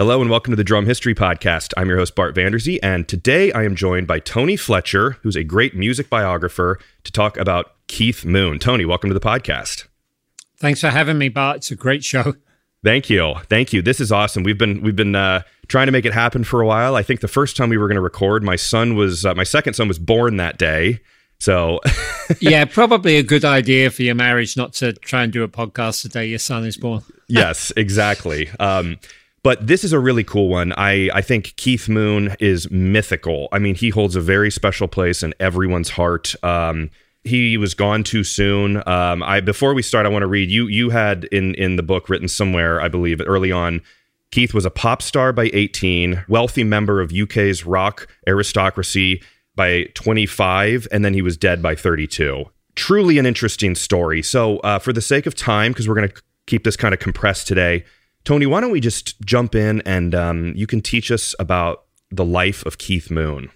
Hello and welcome to the Drum History Podcast. I'm your host, Bart Vanderzee, and today I am joined by Tony Fletcher, who's a great music biographer, to talk about Keith Moon. Tony, welcome to the podcast. Thanks for having me, Bart. It's a great show. Thank you, thank you. This is awesome. We've been we've been uh, trying to make it happen for a while. I think the first time we were going to record, my son was uh, my second son was born that day. So, yeah, probably a good idea for your marriage not to try and do a podcast the day your son is born. yes, exactly. Um, but this is a really cool one. I, I think Keith Moon is mythical. I mean, he holds a very special place in everyone's heart. Um, he was gone too soon. Um, I before we start, I want to read you. You had in in the book written somewhere, I believe, early on. Keith was a pop star by 18, wealthy member of UK's rock aristocracy by 25, and then he was dead by 32. Truly an interesting story. So, uh, for the sake of time, because we're going to keep this kind of compressed today, Tony, why don't we just jump in and um, you can teach us about the life of Keith Moon?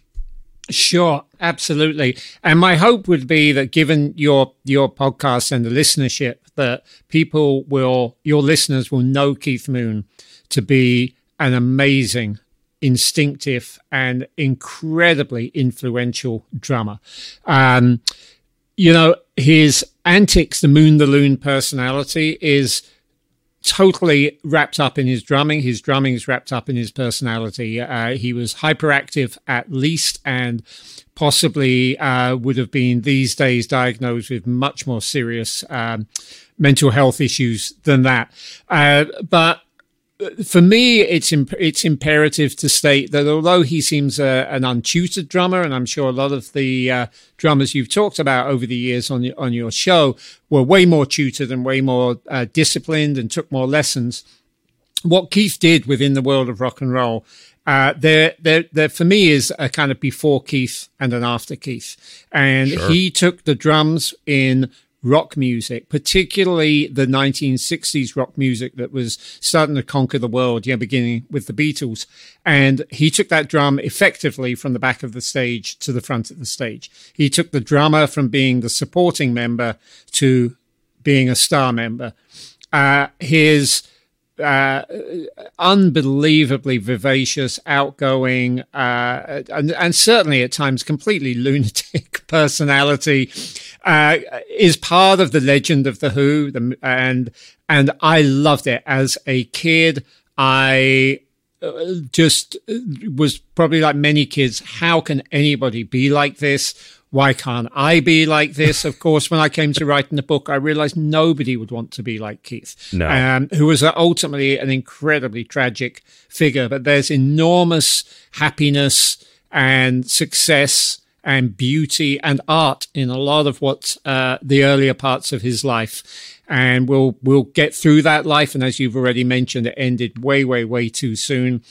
Sure, absolutely. And my hope would be that given your your podcast and the listenership, that people will your listeners will know Keith Moon to be an amazing, instinctive, and incredibly influential drummer. Um, you know, his antics, the Moon the Loon personality is totally wrapped up in his drumming. His drumming is wrapped up in his personality. Uh, he was hyperactive at least, and possibly uh, would have been these days diagnosed with much more serious um, mental health issues than that. Uh, but for me, it's imp- it's imperative to state that although he seems a, an untutored drummer, and I'm sure a lot of the uh, drummers you've talked about over the years on your, on your show were way more tutored and way more uh, disciplined and took more lessons. What Keith did within the world of rock and roll, uh, there, there, there for me is a kind of before Keith and an after Keith, and sure. he took the drums in rock music, particularly the 1960s rock music that was starting to conquer the world, yeah, beginning with the Beatles. And he took that drum effectively from the back of the stage to the front of the stage. He took the drummer from being the supporting member to being a star member. Uh, his uh, unbelievably vivacious, outgoing, uh, and, and, certainly at times completely lunatic personality uh, is part of the legend of the Who. The, and and I loved it as a kid. I uh, just was probably like many kids. How can anybody be like this? Why can't I be like this? Of course, when I came to writing the book, I realized nobody would want to be like Keith, no. um, who was ultimately an incredibly tragic figure. But there's enormous happiness and success and beauty and art in a lot of what uh, the earlier parts of his life. And we'll we'll get through that life. And as you've already mentioned, it ended way, way, way too soon.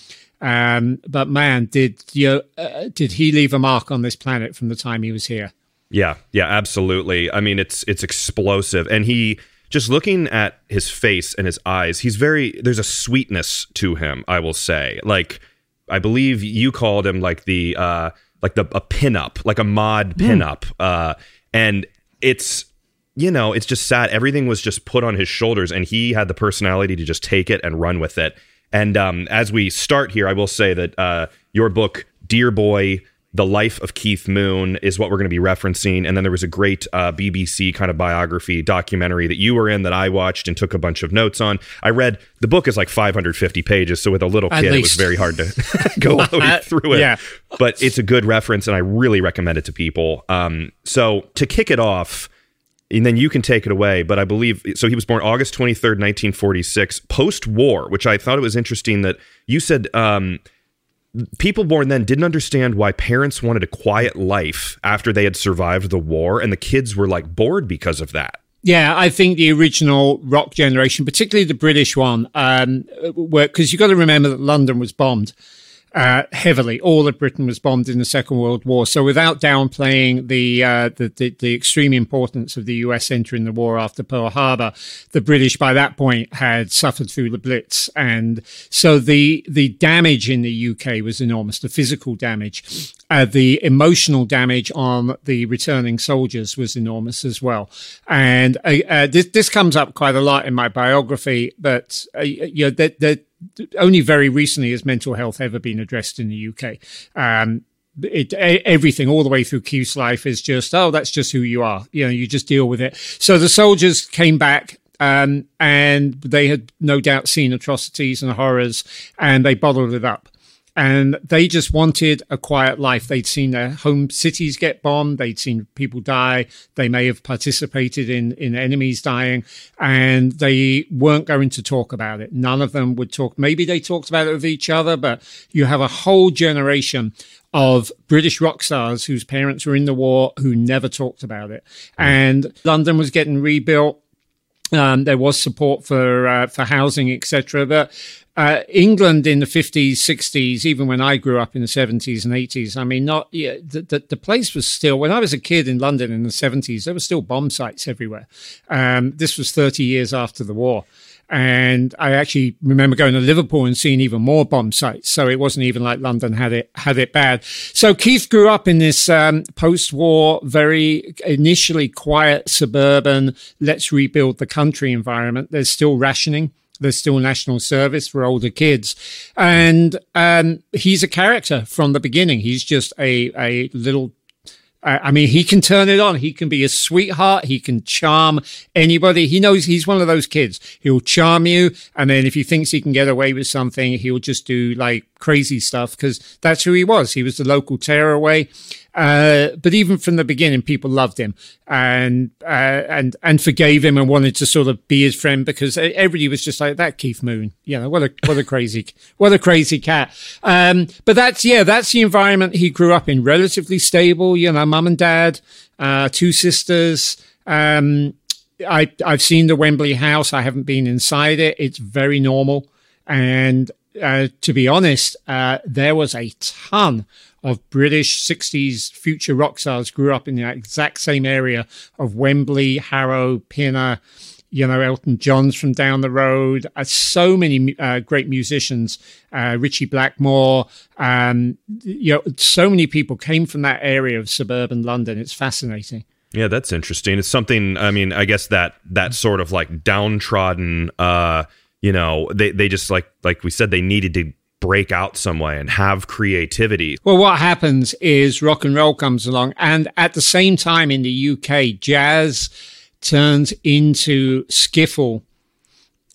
Um, but man, did you uh, did he leave a mark on this planet from the time he was here? Yeah, yeah, absolutely. I mean, it's it's explosive, and he just looking at his face and his eyes, he's very there's a sweetness to him. I will say, like I believe you called him like the uh, like the a pinup, like a mod hmm. pinup, mm. uh, and it's you know it's just sad. Everything was just put on his shoulders, and he had the personality to just take it and run with it. And um, as we start here, I will say that uh, your book, Dear Boy, The Life of Keith Moon, is what we're going to be referencing. And then there was a great uh, BBC kind of biography documentary that you were in that I watched and took a bunch of notes on. I read the book is like 550 pages. So with a little kid, it was very hard to go through it. Yeah. But it's a good reference and I really recommend it to people. Um, so to kick it off, and then you can take it away. But I believe so. He was born August twenty third, nineteen forty six, post war. Which I thought it was interesting that you said um, people born then didn't understand why parents wanted a quiet life after they had survived the war, and the kids were like bored because of that. Yeah, I think the original rock generation, particularly the British one, um, because you've got to remember that London was bombed uh, heavily. All of Britain was bombed in the Second World War. So, without downplaying the, uh, the, the, the extreme importance of the U.S. entering the war after Pearl Harbor, the British by that point had suffered through the Blitz, and so the the damage in the U.K. was enormous. The physical damage, uh, the emotional damage on the returning soldiers was enormous as well. And uh, uh, this this comes up quite a lot in my biography, but uh, you know that that only very recently has mental health ever been addressed in the UK. Um, it, everything all the way through Keith's life is just, oh, that's just who you are. You know, you just deal with it. So the soldiers came back um, and they had no doubt seen atrocities and horrors and they bottled it up and they just wanted a quiet life. They'd seen their home cities get bombed. They'd seen people die. They may have participated in, in enemies dying and they weren't going to talk about it. None of them would talk. Maybe they talked about it with each other, but you have a whole generation of British rock stars whose parents were in the war who never talked about it. Mm. And London was getting rebuilt. Um, there was support for uh, for housing, etc. But uh, England in the 50s, 60s, even when I grew up in the 70s and 80s, I mean, not yeah, the, the, the, place was still, when I was a kid in London in the 70s, there were still bomb sites everywhere. Um, this was 30 years after the war. And I actually remember going to Liverpool and seeing even more bomb sites. So it wasn't even like London had it had it bad. So Keith grew up in this um, post-war, very initially quiet suburban, let's rebuild the country environment. There's still rationing there's still national service for older kids. And um, he's a character from the beginning. He's just a, a little I mean, he can turn it on. He can be a sweetheart. He can charm anybody. He knows he's one of those kids. He'll charm you. And then if he thinks he can get away with something, he'll just do like crazy stuff because that's who he was. He was the local tearaway. Uh, but even from the beginning, people loved him and uh, and and forgave him and wanted to sort of be his friend because everybody was just like that. Keith Moon, you know, what a what a crazy what a crazy cat. Um, but that's yeah, that's the environment he grew up in. Relatively stable, you know, mum and dad, uh, two sisters. Um, I I've seen the Wembley House. I haven't been inside it. It's very normal and uh, to be honest, uh, there was a ton of British 60s future rock stars grew up in the exact same area of Wembley, Harrow, Pinner, you know, Elton John's from down the road. Uh, so many uh, great musicians, uh, Ritchie Blackmore, um, you know, so many people came from that area of suburban London. It's fascinating. Yeah, that's interesting. It's something. I mean, I guess that that sort of like downtrodden. Uh, you know, they they just like like we said, they needed to break out some way and have creativity. Well, what happens is rock and roll comes along, and at the same time in the UK, jazz turns into skiffle.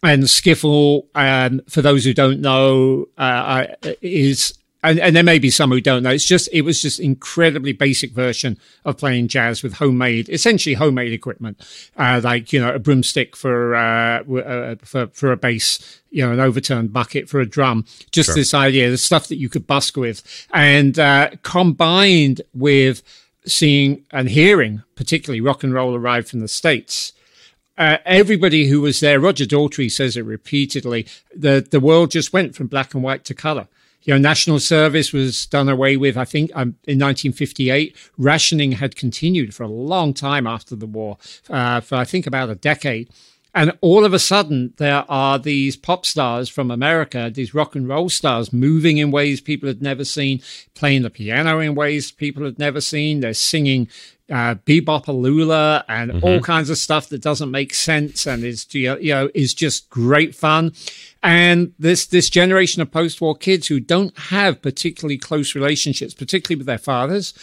And skiffle, um, for those who don't know, uh, is and, and there may be some who don't know. It's just it was just incredibly basic version of playing jazz with homemade, essentially homemade equipment, uh, like you know a broomstick for uh, uh, for for a bass, you know an overturned bucket for a drum. Just sure. this idea, the stuff that you could busk with, and uh, combined with seeing and hearing, particularly rock and roll arrive from the states. Uh, everybody who was there, Roger Daltrey says it repeatedly, the, the world just went from black and white to color you know, national service was done away with, I think, um, in 1958. Rationing had continued for a long time after the war, uh, for I think about a decade. And all of a sudden, there are these pop stars from America, these rock and roll stars moving in ways people had never seen, playing the piano in ways people had never seen. They're singing uh, bebop and mm-hmm. all kinds of stuff that doesn't make sense and is you know is just great fun. And this this generation of post-war kids who don't have particularly close relationships, particularly with their fathers,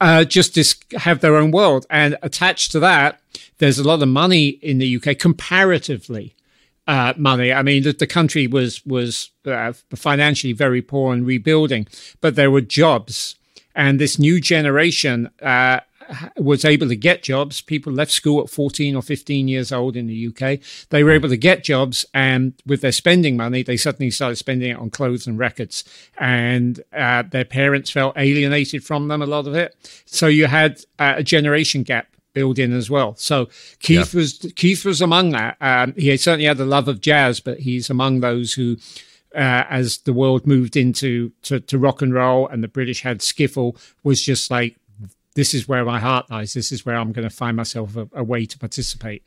uh, just dis- have their own world. And attached to that, there's a lot of money in the UK comparatively. Uh, money. I mean, the, the, country was was uh, financially very poor and rebuilding, but there were jobs, and this new generation uh, was able to get jobs. People left school at 14 or 15 years old in the UK. They were able to get jobs, and with their spending money, they suddenly started spending it on clothes and records. And uh, their parents felt alienated from them, a lot of it. So you had uh, a generation gap built in as well. So Keith yeah. was Keith was among that. Um, he certainly had the love of jazz, but he's among those who. Uh, as the world moved into to, to, rock and roll and the British had skiffle, was just like this is where my heart lies. This is where I'm going to find myself a, a way to participate.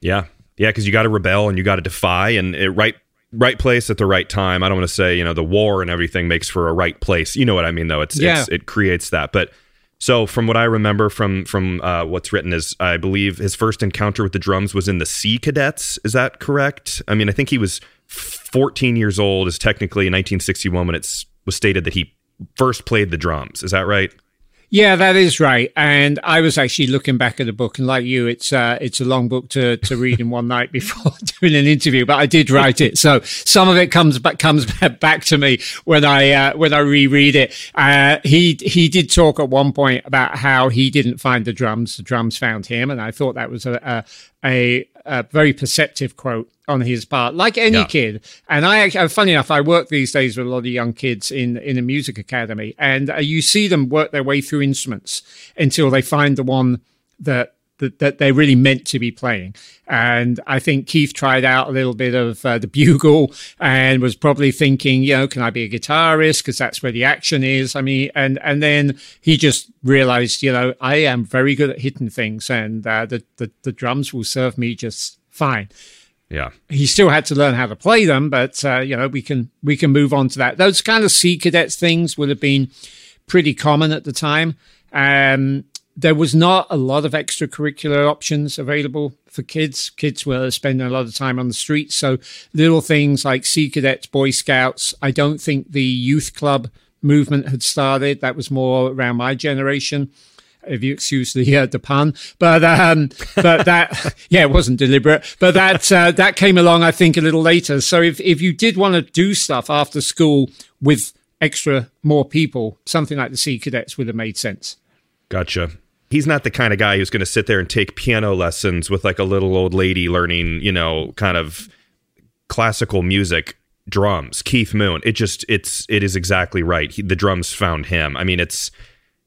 Yeah, yeah, because you got to rebel and you got to defy, and it, right, right place at the right time. I don't want to say you know the war and everything makes for a right place. You know what I mean, though. It's, yeah. It's, it creates that, but. So, from what I remember from from uh, what's written, is I believe his first encounter with the drums was in the Sea Cadets. Is that correct? I mean, I think he was 14 years old is technically in 1961 when it was stated that he first played the drums. Is that right? Yeah, that is right. And I was actually looking back at the book, and like you, it's uh, it's a long book to, to read in one night before doing an interview. But I did write it, so some of it comes back comes back to me when I uh, when I reread it. Uh, he he did talk at one point about how he didn't find the drums; the drums found him, and I thought that was a, a a, a very perceptive quote on his part, like any yeah. kid. And I, uh, funny enough, I work these days with a lot of young kids in in a music academy, and uh, you see them work their way through instruments until they find the one that that, that they're really meant to be playing. And I think Keith tried out a little bit of uh, the bugle and was probably thinking, you know, can I be a guitarist? Because that's where the action is. I mean, and and then he just realized, you know, I am very good at hitting things, and uh, the, the the drums will serve me just fine. Yeah, he still had to learn how to play them, but uh, you know, we can we can move on to that. Those kind of sea cadets things would have been pretty common at the time. Um, there was not a lot of extracurricular options available for kids. Kids were spending a lot of time on the streets. So little things like Sea Cadets, Boy Scouts. I don't think the youth club movement had started. That was more around my generation. If you excuse the uh, the pun, but um, but that yeah, it wasn't deliberate. But that uh, that came along, I think, a little later. So if if you did want to do stuff after school with extra more people, something like the Sea Cadets would have made sense. Gotcha he's not the kind of guy who's going to sit there and take piano lessons with like a little old lady learning, you know, kind of classical music drums. Keith Moon. It just it's it is exactly right. He, the drums found him. I mean, it's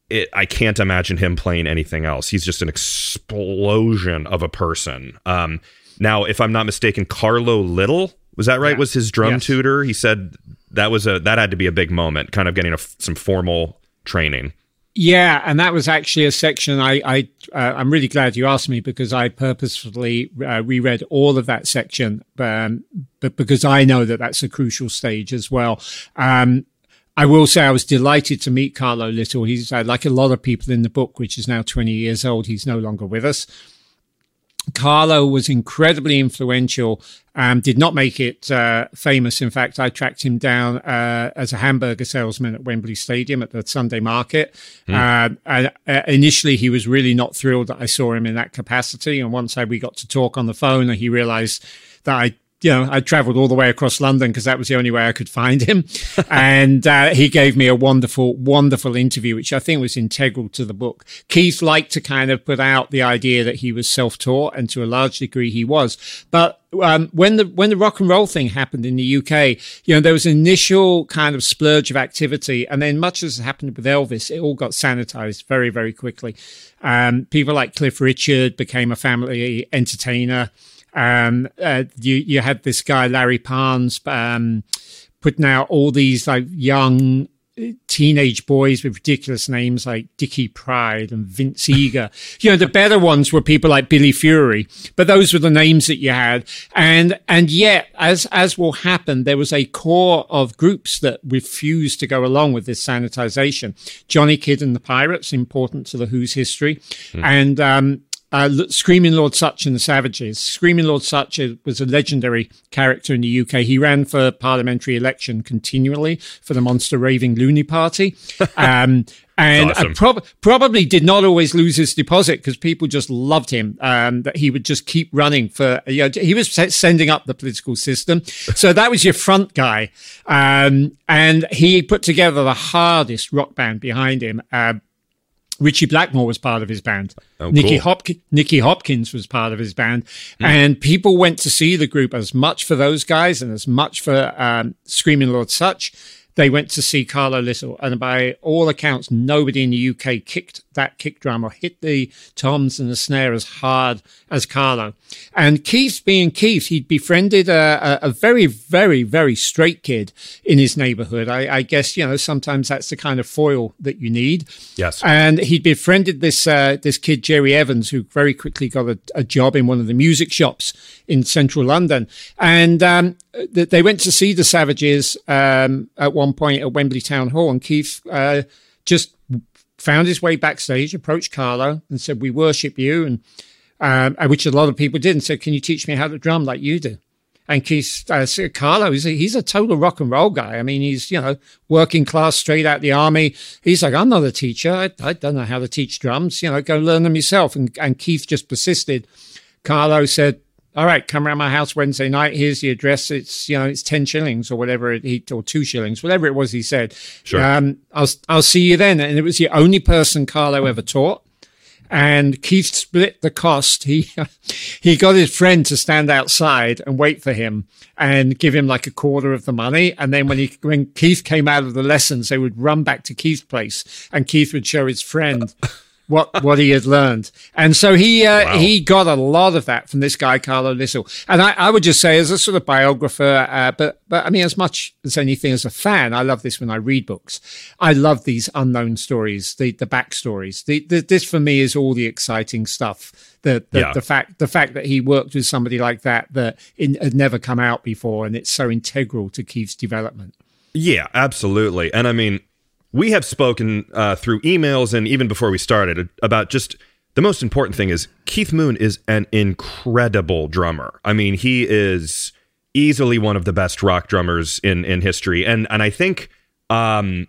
it, I can't imagine him playing anything else. He's just an explosion of a person. Um, now, if I'm not mistaken, Carlo Little was that right? Yeah. Was his drum yes. tutor? He said that was a that had to be a big moment, kind of getting a, some formal training. Yeah, and that was actually a section I, I uh, I'm really glad you asked me because I purposefully uh, reread all of that section, um, but because I know that that's a crucial stage as well. Um, I will say I was delighted to meet Carlo Little. He's uh, like a lot of people in the book, which is now 20 years old. He's no longer with us. Carlo was incredibly influential. and did not make it uh, famous. In fact, I tracked him down uh, as a hamburger salesman at Wembley Stadium at the Sunday market. Mm. Uh, initially, he was really not thrilled that I saw him in that capacity. And once I, we got to talk on the phone, and he realized that I you know, I traveled all the way across London because that was the only way I could find him. and uh, he gave me a wonderful, wonderful interview, which I think was integral to the book. Keith liked to kind of put out the idea that he was self-taught, and to a large degree he was. But um, when the when the rock and roll thing happened in the UK, you know, there was an initial kind of splurge of activity, and then much as happened with Elvis, it all got sanitized very, very quickly. Um, people like Cliff Richard became a family entertainer. Um, uh, you you had this guy Larry Parnes um, putting out all these like young teenage boys with ridiculous names like Dickie Pride and Vince Eager. you know, the better ones were people like Billy Fury, but those were the names that you had. And, and yet, as, as will happen, there was a core of groups that refused to go along with this sanitization. Johnny Kidd and the Pirates, important to the Who's history. Mm. And, um, uh, Screaming Lord Sutch and the Savages. Screaming Lord Sutch was a legendary character in the UK. He ran for parliamentary election continually for the Monster Raving Loony Party. Um, and awesome. prob- probably did not always lose his deposit because people just loved him. Um, that he would just keep running for. You know, he was sending up the political system. So that was your front guy, um, and he put together the hardest rock band behind him. Uh, Ritchie Blackmore was part of his band. Oh, Nicky, cool. Nicky Hopkins was part of his band. Mm. And people went to see the group as much for those guys and as much for um, Screaming Lord Sutch they went to see Carlo Little, and by all accounts, nobody in the UK kicked that kick drum or hit the toms and the snare as hard as Carlo. And Keith, being Keith, he'd befriended a, a, a very, very, very straight kid in his neighborhood. I, I, guess you know sometimes that's the kind of foil that you need. Yes. And he'd befriended this uh, this kid Jerry Evans, who very quickly got a, a, job in one of the music shops in central London, and um, they went to see the Savages um, at one point at Wembley Town Hall, and Keith uh, just found his way backstage, approached Carlo, and said, "We worship you," and um, which a lot of people did, and said, "Can you teach me how to drum like you do?" And Keith, uh, Carlo, he's a, he's a total rock and roll guy. I mean, he's, you know, working class, straight out the army. He's like, I'm not a teacher. I, I don't know how to teach drums. You know, go learn them yourself. And, and Keith just persisted. Carlo said, all right, come around my house Wednesday night. Here's the address. It's you know it's ten shillings or whatever it or two shillings, whatever it was. He said, Sure. Um, I'll I'll see you then. And it was the only person Carlo ever taught. And Keith split the cost. He he got his friend to stand outside and wait for him and give him like a quarter of the money. And then when he when Keith came out of the lessons, they would run back to Keith's place, and Keith would show his friend what what he had learned. And so he uh, Wow. he got a lot of that from this guy Carlo Little. And I, I would just say, as a sort of biographer, uh, but but I mean, as much as anything, as a fan, I love this when I read books. I love these unknown stories, the the backstories. The, the, this for me is all the exciting stuff. The the, Yeah. the fact the fact that he worked with somebody like that that it had never come out before, and it's so integral to Keith's development. Yeah, absolutely. And I mean, we have spoken uh, through emails and even before we started about just the most important thing is Keith Moon is an incredible drummer. I mean, he is easily one of the best rock drummers in in history, and and I think um,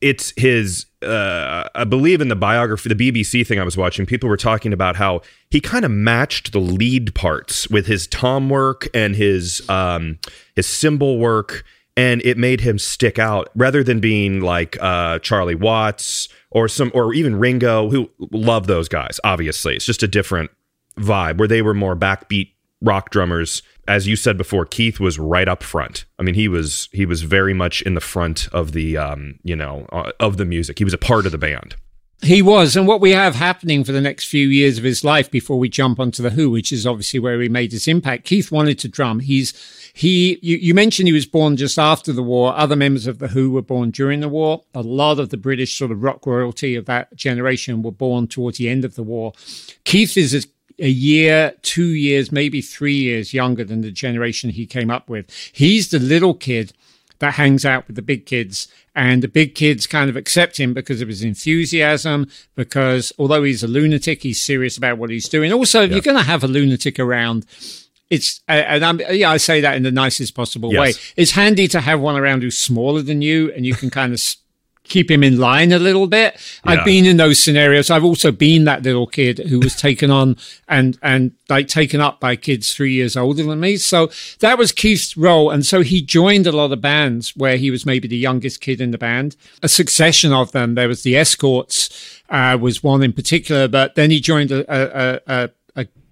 it's his. Uh, I believe in the biography, the BBC thing I was watching, people were talking about how he kind of matched the lead parts with his tom work and his um, his cymbal work, and it made him stick out rather than being like uh, Charlie Watts or some or even Ringo, who love those guys. Obviously, it's just a different vibe where they were more backbeat rock drummers. As you said before keith was right up front. I mean he was he was very much in the front of the um you know uh, of the music. He was a part of the band He was, and what we have happening for the next few years of his life before we jump onto the Who, which is obviously where he made his impact. Keith wanted to drum. He's he. You, you mentioned he was born just after the war. Other members of the Who were born during the war. A lot of the British sort of rock royalty of that generation were born towards the end of the war. Keith is a, a year, two years, maybe three years younger than the generation he came up with. He's the little kid that hangs out with the big kids. And the big kids kind of accept him because of his enthusiasm because although he's a lunatic he's serious about what he's doing. Also if you're going to have a lunatic around it's and I'm, yeah i say that in the nicest possible Yes. way. It's handy to have one around who's smaller than you and you can kind of keep him in line a little bit. Yeah. i've been in those scenarios. I've also been that little kid who was taken on and and like taken up by kids three years older than me. So that was keith's role. And so he joined a lot of bands where he was maybe the youngest kid in the band. A succession of them. There was the escorts uh, was one in particular but then he joined a, a, a, a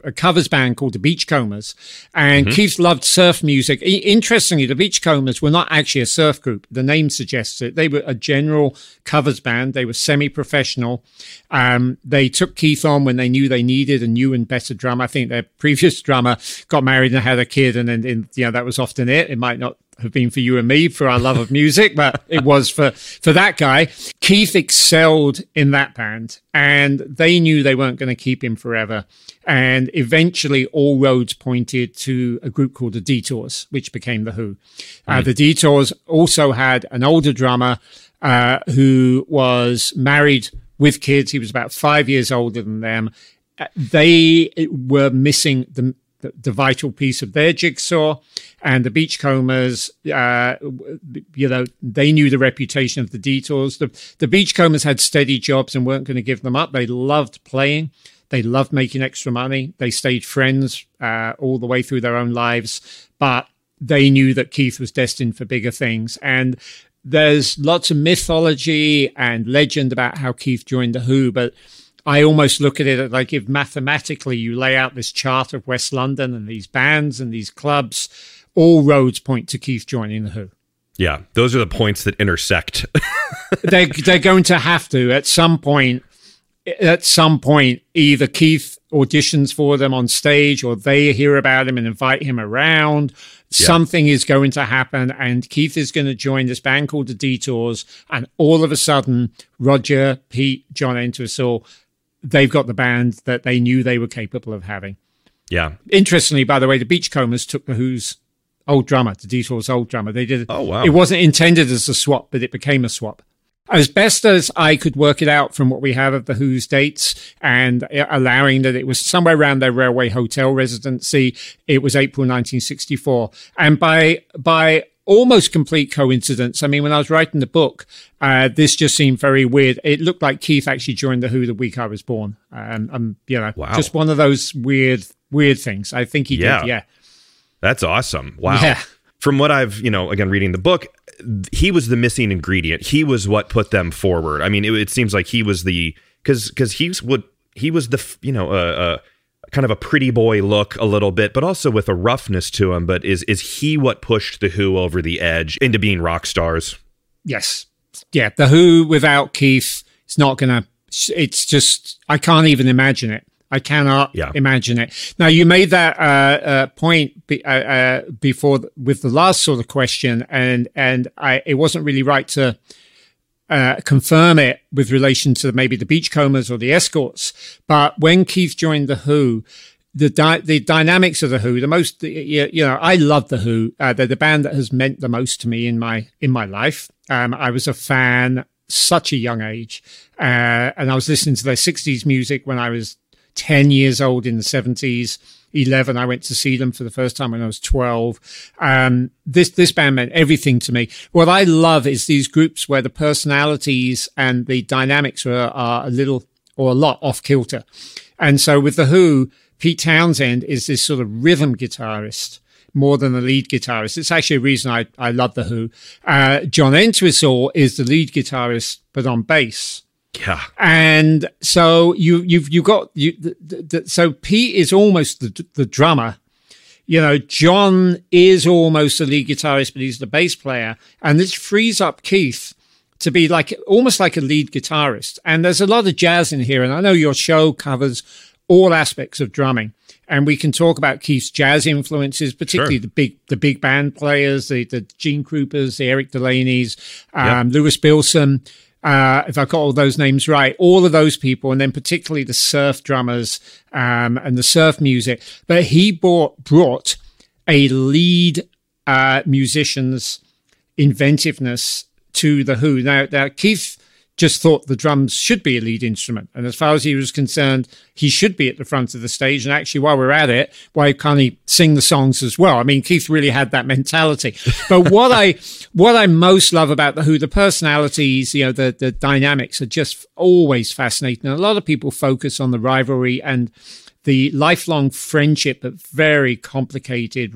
a covers band called the Beachcombers, and Keith loved surf music. I- interestingly, the Beachcombers were not actually a surf group. The name suggests it. They were a general covers band. They were semi-professional. Um, they took Keith on when they knew they needed a new and better drummer. I think their previous drummer got married and had a kid, and then you know that was often it. It might not have been for you and me for our love of music, but it was for for that guy. Keith excelled in that band, and they knew they weren't going to keep him forever. And eventually, all roads pointed to a group called the Detours, which became the Who. Uh, the Detours also had an older drummer uh, who was married with kids. He was about five years older than them. Uh, They were missing the the, the vital piece of their jigsaw. And the Beachcombers, uh, you know, they knew the reputation of the Detours. The, the Beachcombers had steady jobs and weren't going to give them up. They loved playing. They loved making extra money. They stayed friends uh, all the way through their own lives, but they knew that Keith was destined for bigger things. And there's lots of mythology and legend about how Keith joined the Who, but I almost look at it like if mathematically you lay out this chart of West London and these bands and these clubs, all roads point to Keith joining the Who. yeah those are the points that intersect they they're going to have to at some point. At some point, either Keith auditions for them on stage, or they hear about him and invite him around. Something is going to happen, and Keith is going to join this band called the Detours. And all of a sudden, Roger, Pete, John Entwistle, they've got the band that they knew they were capable of having. yeah Interestingly, by the way, the Beachcombers took the Who's old drummer, the Detours' old drummer. They did. Oh, wow. It wasn't intended as a swap, but it became a swap. as best as I could work it out from what we have of the Who's dates and uh, allowing that it was somewhere around their railway hotel residency, it was April 1964. And by, by almost complete coincidence. I mean, when I was writing the book, uh, this just seemed very weird. It looked like Keith actually joined the Who the week I was born. Um, um you know, wow. just one of those weird, weird things. I think he yeah. did. Yeah. That's awesome. Wow. Yeah. From what I've, you know, again, reading the book, he was the missing ingredient. He was what put them forward. I mean, it, it seems like he was the, cause, cause he's what, he was the, you know, uh, uh, kind of a pretty boy look a little bit, but also with a roughness to him. But is is he what pushed the Who over the edge into being rock stars? Yes, yeah. The Who without Keith, it's not gonna. It's just I can't even imagine it. I cannot yeah. imagine it. Now you made that uh, uh, point be, uh, uh before with the last sort of question, and and I, it wasn't really right to uh, confirm it with relation to maybe the Beachcombers or the Escorts. But when Keith joined the Who, the di- the dynamics of the Who, the most you, you know, I love the Who. Uh, they're the band that has meant the most to me in my in my life. Um, I was a fan such a young age, uh, and I was listening to their '60s music when I was 10 years old in the 70s. 11. I went to see them for the first time when I was 12. Um, this, this band meant everything to me. What I love is these groups where the personalities and the dynamics are, are a little or a lot off kilter. And so with The Who, Pete Townshend is this sort of rhythm guitarist more than a lead guitarist. It's actually a reason I, I love The Who. Uh, John Entwistle is the lead guitarist, but on bass. Yeah. And so you you've you got you the, the, so Pete is almost the the drummer. You know, John is almost the lead guitarist, but he's the bass player, and this frees up Keith to be like almost like a lead guitarist. And there's a lot of jazz in here, and I know your show covers all aspects of drumming, and we can talk about Keith's jazz influences, particularly sure. the big the big band players, the the Gene Krupas, the Eric Delaney's, um, yep. Louie Bellson uh, if I've got all those names right, all of those people, and then particularly the surf drummers um, and the surf music. But he brought brought a lead uh, musician's inventiveness to the Who. Now, now Keith just thought the drums should be a lead instrument. And as far as he was concerned, he should be at the front of the stage. And actually, while we're at it, why can't he sing the songs as well? I mean, Keith really had that mentality. But what I, what I most love about the Who, the personalities, you know, the, the dynamics are just always fascinating. And a lot of people focus on the rivalry and the lifelong friendship but very complicated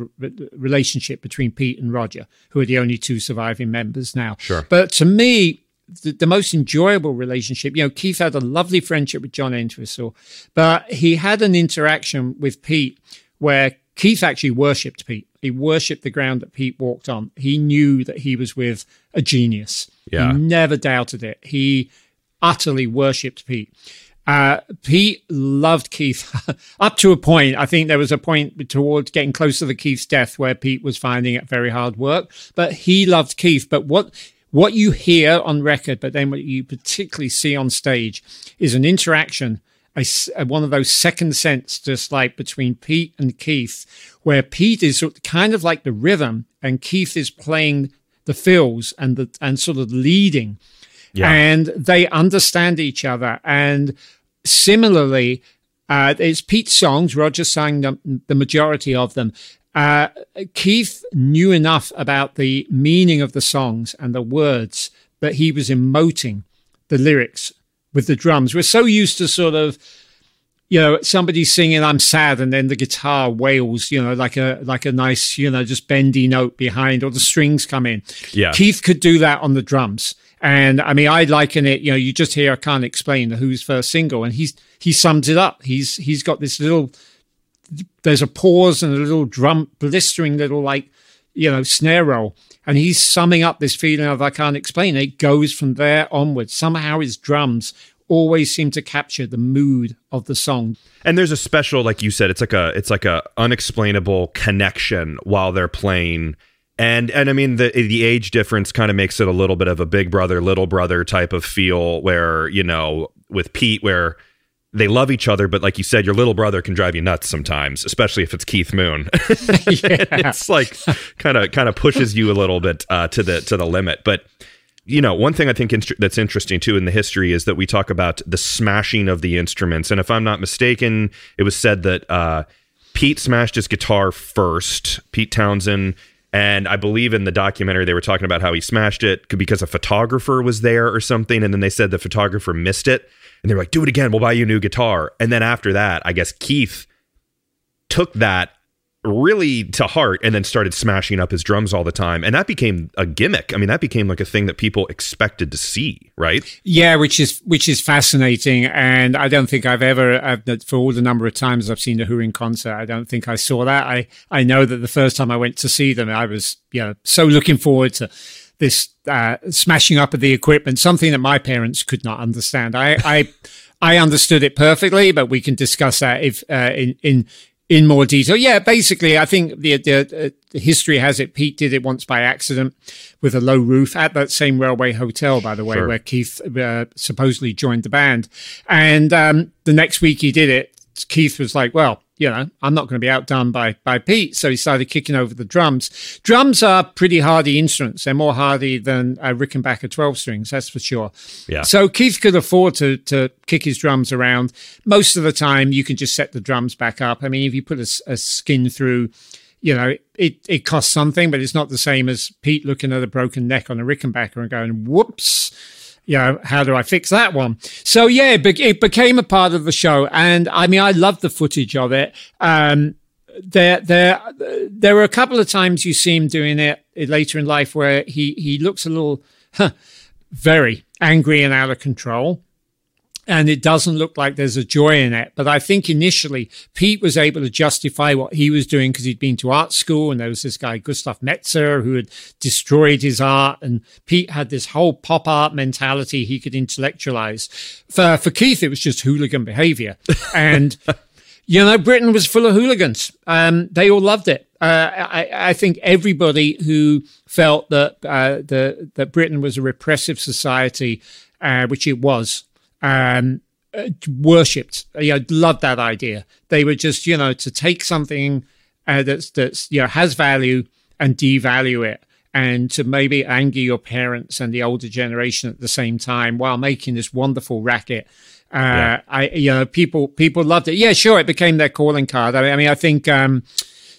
relationship between Pete and Roger, who are the only two surviving members now. Sure. But to me, the, the, most enjoyable relationship. You know, Keith had a lovely friendship with John Entwistle, but he had an interaction with Pete where Keith actually worshipped Pete. He worshipped the ground that Pete walked on. He knew that he was with a genius. Yeah. He never doubted it. He utterly worshipped Pete. Uh, Pete loved Keith up to a point. I think there was a point towards getting close to the Keith's death where Pete was finding it very hard work, but he loved Keith. But what what you hear on record, but then what you particularly see on stage is an interaction, a, a, one of those second sense, just like between Pete and Keith, where Pete is kind of like the rhythm and Keith is playing the fills and the, and sort of leading. Yeah. And they understand each other. And similarly, uh, it's Pete's songs. Roger sang the, the majority of them. Uh, Keith knew enough about the meaning of the songs and the words that he was emoting the lyrics with the drums. We're so used to sort of, you know, somebody singing "I'm sad" and then the guitar wails, you know, like a like a nice, you know, just bendy note behind, or the strings come in. Yeah, Keith could do that on the drums. And I mean, I liken it. You know, you just hear "I Can't Explain" the Who's first single, and he's he sums it up. He's he's got this little there's a pause and a little drum, blistering little like, you know, snare roll. And he's summing up this feeling of I can't explain. It goes from there onwards. Somehow his drums always seem to capture the mood of the song. And there's a special, like you said, it's like a it's like a unexplainable connection while they're playing. And and I mean the the age difference kind of makes it a little bit of a big brother little brother type of feel where you know with Pete where they love each other, but like you said, your little brother can drive you nuts sometimes, especially if it's Keith Moon. it's like kind of kind of pushes you a little bit uh, to the to the limit. But you know, one thing I think that's interesting too in the history is that we talk about the smashing of the instruments. And if I'm not mistaken, it was said that uh, Pete smashed his guitar first, Pete Townshend. And I believe in the documentary they were talking about how he smashed it because a photographer was there or something. And then they said the photographer missed it. And they were like, do it again. We'll buy you a new guitar. And then after that, I guess Keith took that really to heart and then started smashing up his drums all the time. And that became a gimmick. I mean that became like a thing that people expected to see right? Yeah which is which is fascinating. And i don't think i've ever I've, for all the number of times i've seen the who in concert i don't think i saw that. I i know that the first time i went to see them i was you know so looking forward to this uh, smashing up of the equipment something that my parents could not understand i i I understood it perfectly, but we can discuss that if uh, in in in more detail. Yeah, basically, I think the, the, the, history has it. Pete did it once by accident with a low roof at that same railway hotel, by the way, sure. where Keith uh, supposedly joined the band. And um, the next week he did it. Keith was like, "Well, you know, I'm not going to be outdone by by Pete. So he started kicking over the drums. Drums are pretty hardy instruments. They're more hardy than a Rickenbacker 12 strings, that's for sure. Yeah. So Keith could afford to to kick his drums around. Most of the time, you can just set the drums back up. I mean, if you put a, a skin through, you know, it it costs something, but it's not the same as Pete looking at a broken neck on a Rickenbacker and going, "Whoops." You know, how do I fix that one? So yeah, it, be- it became a part of the show, and I mean, I love the footage of it. Um, there, there, there were a couple of times you see him doing it later in life where he he looks a little, huh, very angry and out of control and it doesn't look like there's a joy in it. But I think initially Pete was able to justify what he was doing because he'd been to art school and there was this guy, Gustav Metzger, who had destroyed his art. And Pete had this whole pop art mentality he could intellectualize. For, for Keith, it was just hooligan behavior. And, you know, Britain was full of hooligans. Um, they all loved it. Uh, I, I, think everybody who felt that uh, the, that Britain was a repressive society, uh, which it was, um, uh, worshipped. You know, loved that idea. They were just, you know, to take something uh, that's that's you know has value and devalue it, and to maybe anger your parents and the older generation at the same time while making this wonderful racket. Uh, yeah. I, you know, people people loved it. Yeah, sure, it became their calling card. I mean, I, mean, I think. Um,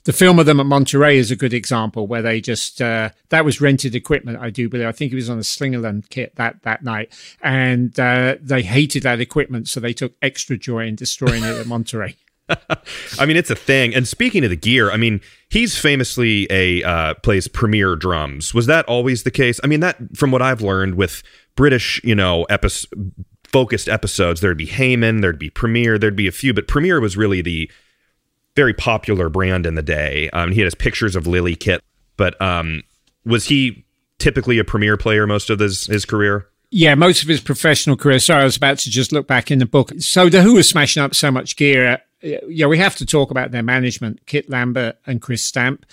the film of them at Monterey is a good example where they just uh, that was rented equipment, I do believe. I think it was on a Slingerland kit that that night, and uh, they hated that equipment, so they took extra joy in destroying it at Monterey. I mean, it's a thing. And speaking of the gear, I mean, he's famously a uh, plays Premier drums. Was that always the case? I mean, that from what I've learned with British, you know, focused episodes, there'd be Hayman, there'd be Premier, there'd be a few, but Premier was really the very popular brand in the day. Um, he had his pictures of Lily Kit, but um, was he typically a premier player most of his, his career? Yeah, most of his professional career. Sorry, I was about to just look back in the book. So the Who was smashing up so much gear. Yeah, we have to talk about their management, Kit Lambert and Chris Stamp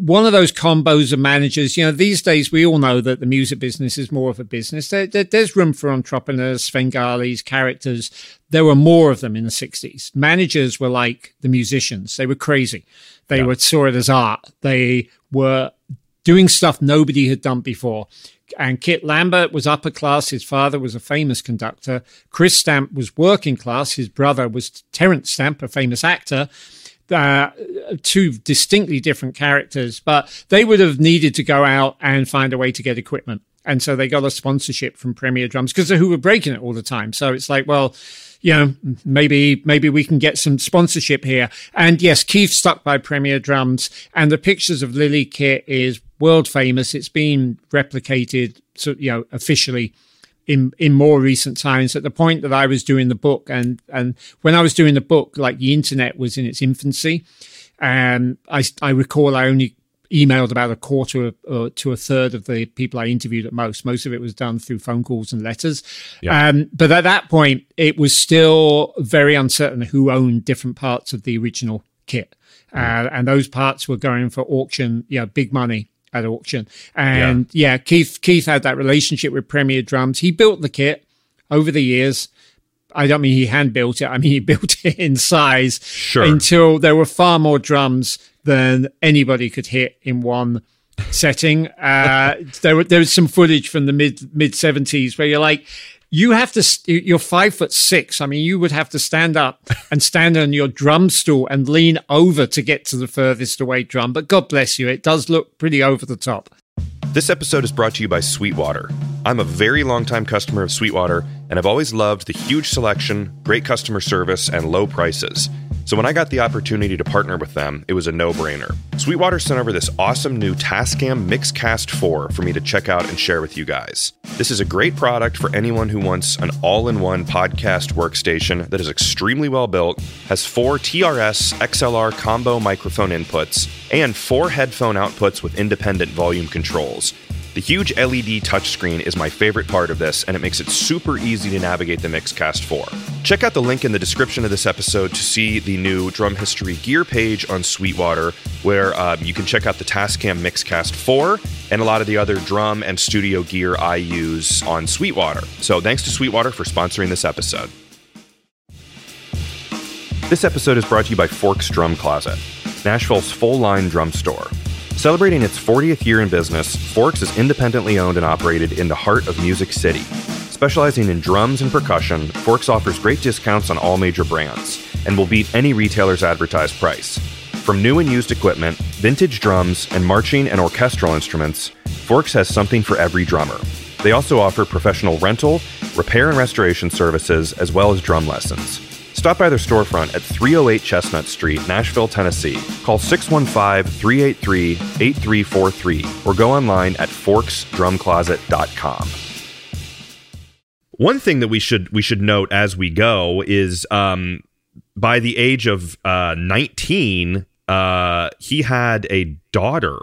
one of those combos of managers. You know, these days we all know that the music business is more of a business. There, there, there's room for entrepreneurs, Svengalis, characters. There were more of them in the 60s. Managers were like the musicians. They were crazy. They yeah. were saw it as art. They were doing stuff nobody had done before. And Kit Lambert was upper class. His father was a famous conductor. Chris Stamp was working class. His brother was Terence Stamp, a famous actor uh, two distinctly different characters, but they would have needed to go out and find a way to get equipment. And so they got a sponsorship from Premier Drums because who were breaking it all the time. So it's like, well, you know, maybe maybe we can get some sponsorship here. And yes, Keith stuck by Premier Drums, and the pictures of Lily Kit is world famous. It's been replicated, so you know, officially in in more recent times at the point that I was doing the book and and when I was doing the book like the internet was in its infancy and I I recall I only emailed about a quarter uh, to a third of the people I interviewed at most. Most of it was done through phone calls and letters. Yeah. Um, but at that point, it was still very uncertain who owned different parts of the original kit. Mm. Uh, and those parts were going for auction, you know, big money at auction. And yeah. yeah, Keith Keith had that relationship with Premier Drums. He built the kit over the years. I don't mean he hand built it. I mean he built it in size sure. until there were far more drums than anybody could hit in one setting. Uh, there, there was some footage from the mid mid seventies where you're like, you have to you're five foot six. I mean you would have to stand up and stand on your drum stool and lean over to get to the furthest away drum but god bless you. It does look pretty over the top. This episode is brought to you by sweetwater. I'm a very long-time customer of sweetwater and i've always loved the huge selection great customer service and low prices so when I got the opportunity to partner with them, it was a no-brainer. Sweetwater sent over this awesome new Tascam Mixcast 4 for me to check out and share with you guys. This is a great product for anyone who wants an all-in-one podcast workstation that is extremely well built, has four TRS XLR combo microphone inputs, and four headphone outputs with independent volume controls. The huge LED touchscreen is my favorite part of this, and it makes it super easy to navigate the Mixcast 4. Check out the link in the description of this episode to see the new Drum History gear page on Sweetwater, where um, you can check out the Tascam Mixcast 4 and a lot of the other drum and studio gear I use on Sweetwater. So thanks to Sweetwater for sponsoring this episode. This episode is brought to you by Forks Drum Closet, Nashville's full line drum store. Celebrating its 40th year in business, Forks is independently owned and operated in the heart of Music City. Specializing in drums and percussion, Forks offers great discounts on all major brands and will beat any retailer's advertised price. From new and used equipment, vintage drums, and marching and orchestral instruments, Forks has something for every drummer. They also offer professional rental, repair and restoration services, as well as drum lessons. Stop by their storefront at 308 Chestnut Street, Nashville, Tennessee. Call 615 383 8343 or go online at forksdrumcloset.com. One thing that we should we should note as we go is um, by the age of uh, 19, uh, he had a daughter,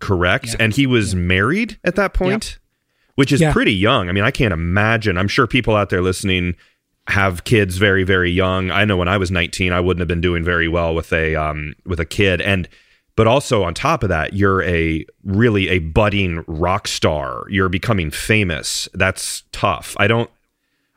correct? Yeah. And he was yeah. married at that point, which is yeah. pretty young. I mean, I can't imagine. I'm sure people out there listening have kids very very young. I know when I was 19, I wouldn't have been doing very well with a um, with a kid, and but also on top of that, you're a really a budding rock star. You're becoming famous. That's tough. I don't.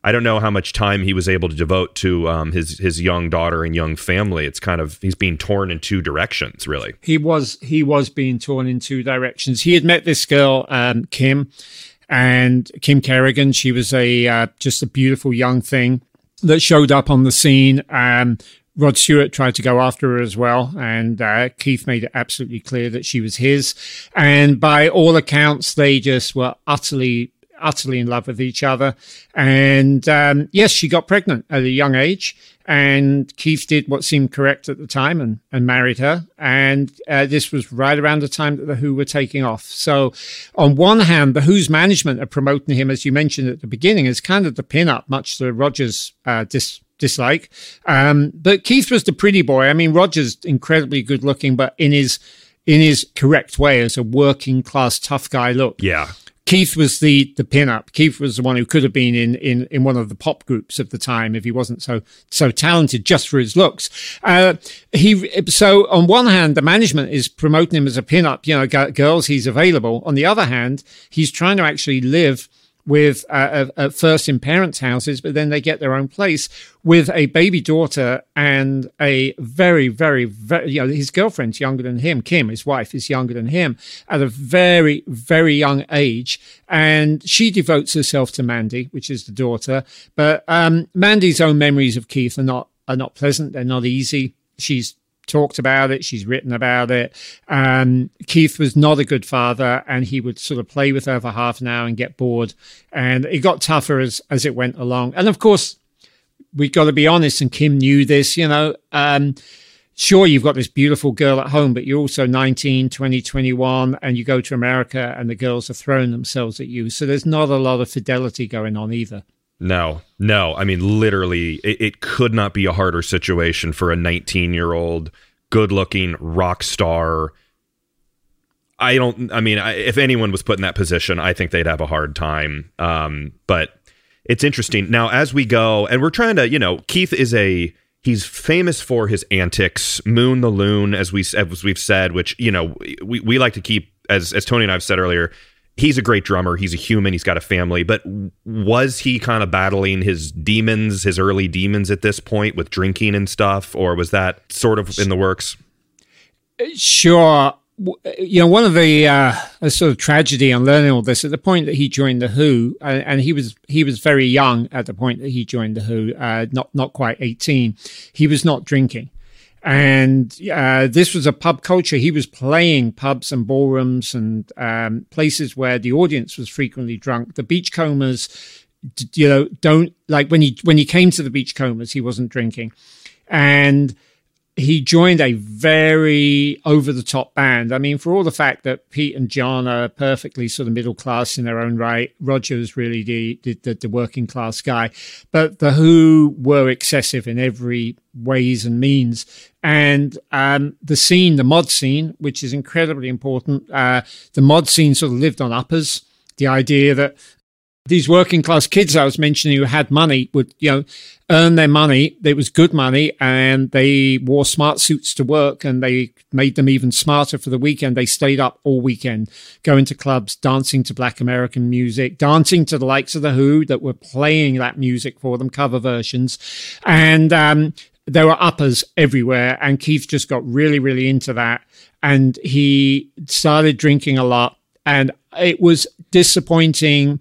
I don't know how much time he was able to devote to um, his his young daughter and young family. It's kind of he's being torn in two directions, really. He was he was being torn in two directions. He had met this girl, um, Kim, and Kim Kerrigan. She was a uh, just a beautiful young thing that showed up on the scene. Um, Rod Stewart tried to go after her as well, and uh, Keith made it absolutely clear that she was his. And by all accounts, they just were utterly utterly in love with each other. And um, yes, she got pregnant at a young age, and Keith did what seemed correct at the time and, and married her. And uh, this was right around the time that the Who were taking off. So, on one hand, the Who's management are promoting him, as you mentioned at the beginning, as kind of the pin-up, much to Roger's uh, dis- dislike. Um, but Keith was the pretty boy. I mean, Roger's incredibly good looking, but in his in his correct way as a working class tough guy look. Yeah. Keith was the the pinup. Keith was the one who could have been in, in in one of the pop groups of the time if he wasn't so so talented just for his looks. Uh, he so on one hand, the management is promoting him as a pinup. You know, girls, he's available. On the other hand, he's trying to actually live with uh, at first in parents' houses, but then they get their own place with a baby daughter and a very, very, very, you know, his girlfriend's younger than him. Kim, his wife, is younger than him at a very, very young age. And she devotes herself to Mandy, which is the daughter. But um, Mandy's own memories of Keith are not, are not pleasant. They're not easy. She's talked about it. She's written about it. Um, Keith was not a good father, and he would sort of play with her for half an hour and get bored. And it got tougher as as it went along. And of course, we've got to be honest. And Kim knew this. You know. Um, sure you've got this beautiful girl at home but you're also 19 20 21 and you go to america and the girls are throwing themselves at you so there's not a lot of fidelity going on either no, no. I mean, literally, it, it could not be a harder situation for a 19 year old, good looking rock star. I don't, I mean, I, if anyone was put in that position, I think they'd have a hard time. Um, but it's interesting. Now, as we go, and we're trying to, you know, Keith is a, he's famous for his antics, Moon the Loon, as we as we've said, which you know we, we like to keep as as Tony and I've said earlier he's a great drummer. He's a human. He's got a family. But was he kind of battling his demons, his early demons at this point with drinking and stuff, or was that sort of in the works? Sure. you know, one of the uh, sort of tragedy on learning all this at the point that he joined the Who, uh, and he was he was very young at the point that he joined the Who, uh, not not quite eighteen. He was not drinking, and uh, this was a pub culture. He was playing pubs and ballrooms and um, places where the audience was frequently drunk. The Beachcombers, you know, don't like when he when he came to the Beachcombers, he wasn't drinking, and he joined a very over the top band. I mean, for all the fact that Pete and John are perfectly sort of middle class in their own right, Roger's really the, the, the working class guy. But the Who were excessive in every ways and means. And um, the scene, the mod scene, which is incredibly important, uh, the mod scene sort of lived on uppers. The idea that these working class kids I was mentioning who had money would, you know, earn their money. It was good money and they wore smart suits to work and they made them even smarter for the weekend. They stayed up all weekend, going to clubs, dancing to black American music, dancing to the likes of The Who that were playing that music for them, cover versions. And, um, there were uppers everywhere and Keith just got really, really into that. And he started drinking a lot and it was disappointing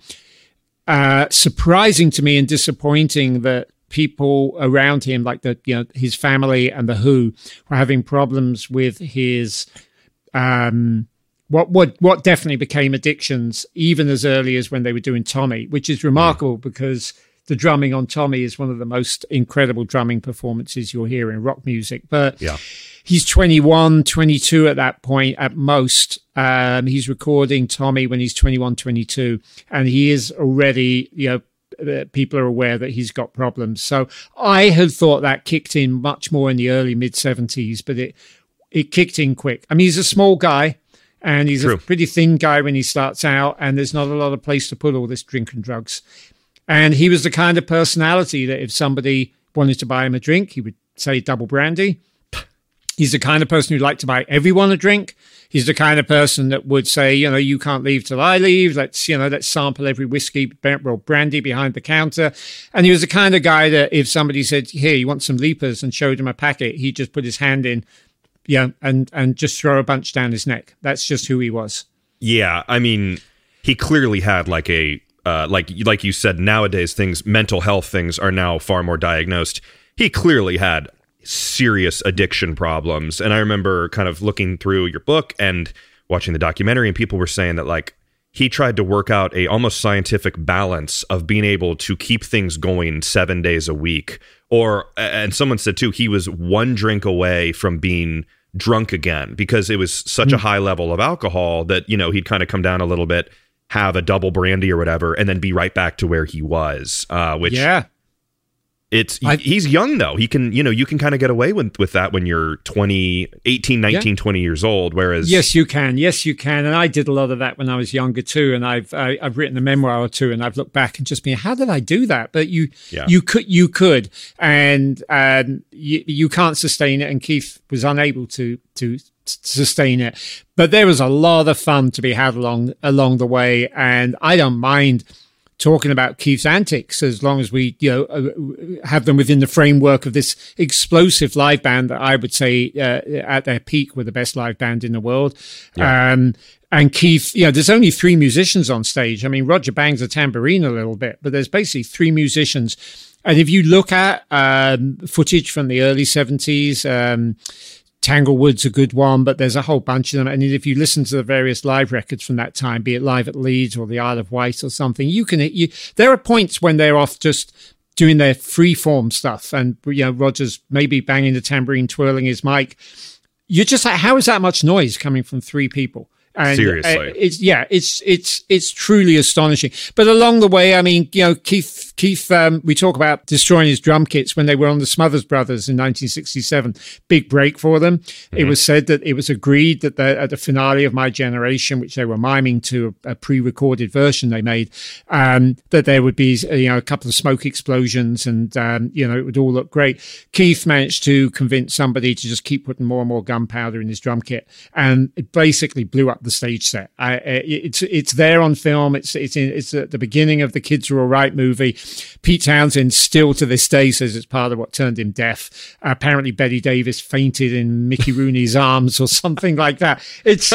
uh, surprising to me and disappointing that people around him, like the you know his family and the Who, were having problems with his um, what what what definitely became addictions, even as early as when they were doing Tommy, which is remarkable yeah. because the drumming on Tommy is one of the most incredible drumming performances you'll hear in rock music. But yeah he's 21, 22 at that point at most. Um, he's recording Tommy when he's 21, 22, and he is already, you know, uh, people are aware that he's got problems. So I had thought that kicked in much more in the early mid 70s, but it it kicked in quick. I mean, he's a small guy and he's True. a pretty thin guy when he starts out, and there's not a lot of place to put all this drink and drugs. And he was the kind of personality that if somebody wanted to buy him a drink, he would say double brandy. He's the kind of person who'd like to buy everyone a drink. He's the kind of person that would say, you know, you can't leave till I leave. Let's, you know, let's sample every whiskey, brandy behind the counter. And he was the kind of guy that if somebody said, here, you want some leapers and showed him a packet, he'd just put his hand in, yeah, and, and just throw a bunch down his neck. That's just who he was. Yeah. I mean, he clearly had like a, uh, like, like you said, nowadays things, mental health things are now far more diagnosed. He clearly had serious addiction problems. And I remember kind of looking through your book and watching the documentary, and people were saying that like he tried to work out a almost scientific balance of being able to keep things going seven days a week. Or and someone said too, he was one drink away from being drunk again because it was such mm. a high level of alcohol that you know he'd kind of come down a little bit have a double brandy or whatever and then be right back to where he was uh, which yeah it's I, he's young though. He can, you know, you can kind of get away with with that when you're 20, 18, 19, yeah. 20 years old whereas Yes, you can. Yes, you can. And I did a lot of that when I was younger too and I've I, have i have written a memoir or two and I've looked back and just been how did I do that? But you yeah. you could you could and um you, you can't sustain it and Keith was unable to to sustain it. But there was a lot of fun to be had along along the way and I don't mind talking about Keith's antics as long as we, you know, uh, have them within the framework of this explosive live band that I would say uh, at their peak were the best live band in the world. Yeah. Um, and Keith, you know, there's only three musicians on stage. I mean, Roger bangs a tambourine a little bit, but there's basically three musicians. And if you look at um, footage from the early 70s, um, Tanglewood's a good one, but there's a whole bunch of them. And if you listen to the various live records from that time, be it live at Leeds or the Isle of Wight or something, you can, you, there are points when they're off just doing their free form stuff. And, you know, Roger's maybe banging the tambourine, twirling his mic. You're just like, how is that much noise coming from three people? And Seriously, uh, it's yeah, it's it's it's truly astonishing. But along the way, I mean, you know, Keith Keith, um, we talk about destroying his drum kits when they were on the Smothers Brothers in 1967. Big break for them. Mm-hmm. It was said that it was agreed that the, at the finale of My Generation, which they were miming to a, a pre-recorded version they made, um, that there would be you know a couple of smoke explosions and um, you know it would all look great. Keith managed to convince somebody to just keep putting more and more gunpowder in his drum kit, and it basically blew up the stage set. I, it's it's there on film. It's it's in, it's at the beginning of the Kids Are All Right movie. Pete Townshend still to this day says it's part of what turned him deaf. apparently, Bette Davis fainted in Mickey Rooney's arms or something like that. It's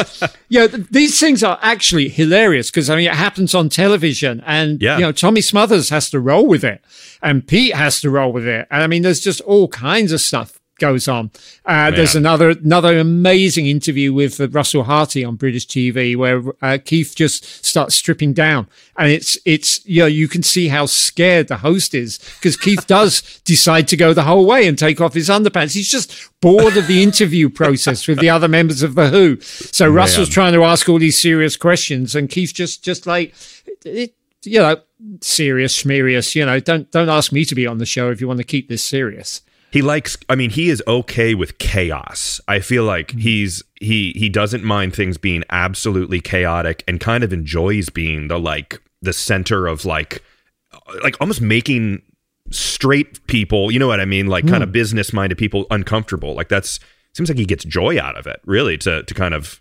you know these things are actually hilarious because I mean it happens on television, and Yeah. you know Tommy Smothers has to roll with it, and Pete has to roll with it, and I mean there's just all kinds of stuff goes on. Uh, there's another another amazing interview with uh, Russell Harty on British TV where uh, Keith just starts stripping down, and it's it's you know you can see how scared the host is because Keith does decide to go the whole way and take off his underpants. He's just bored of the interview process with the other members of the Who. So Russell's trying to ask all these serious questions, and Keith just just like it, you know serious schmerious. You know, don't don't ask me to be on the show if you want to keep this serious. He likes i mean he is okay with chaos. I feel like mm-hmm. he's he he doesn't mind things being absolutely chaotic and kind of enjoys being the like the center of like like almost making straight people you know what i mean? Like kind of mm. business minded people uncomfortable. Like that's seems like he gets joy out of it really to to kind of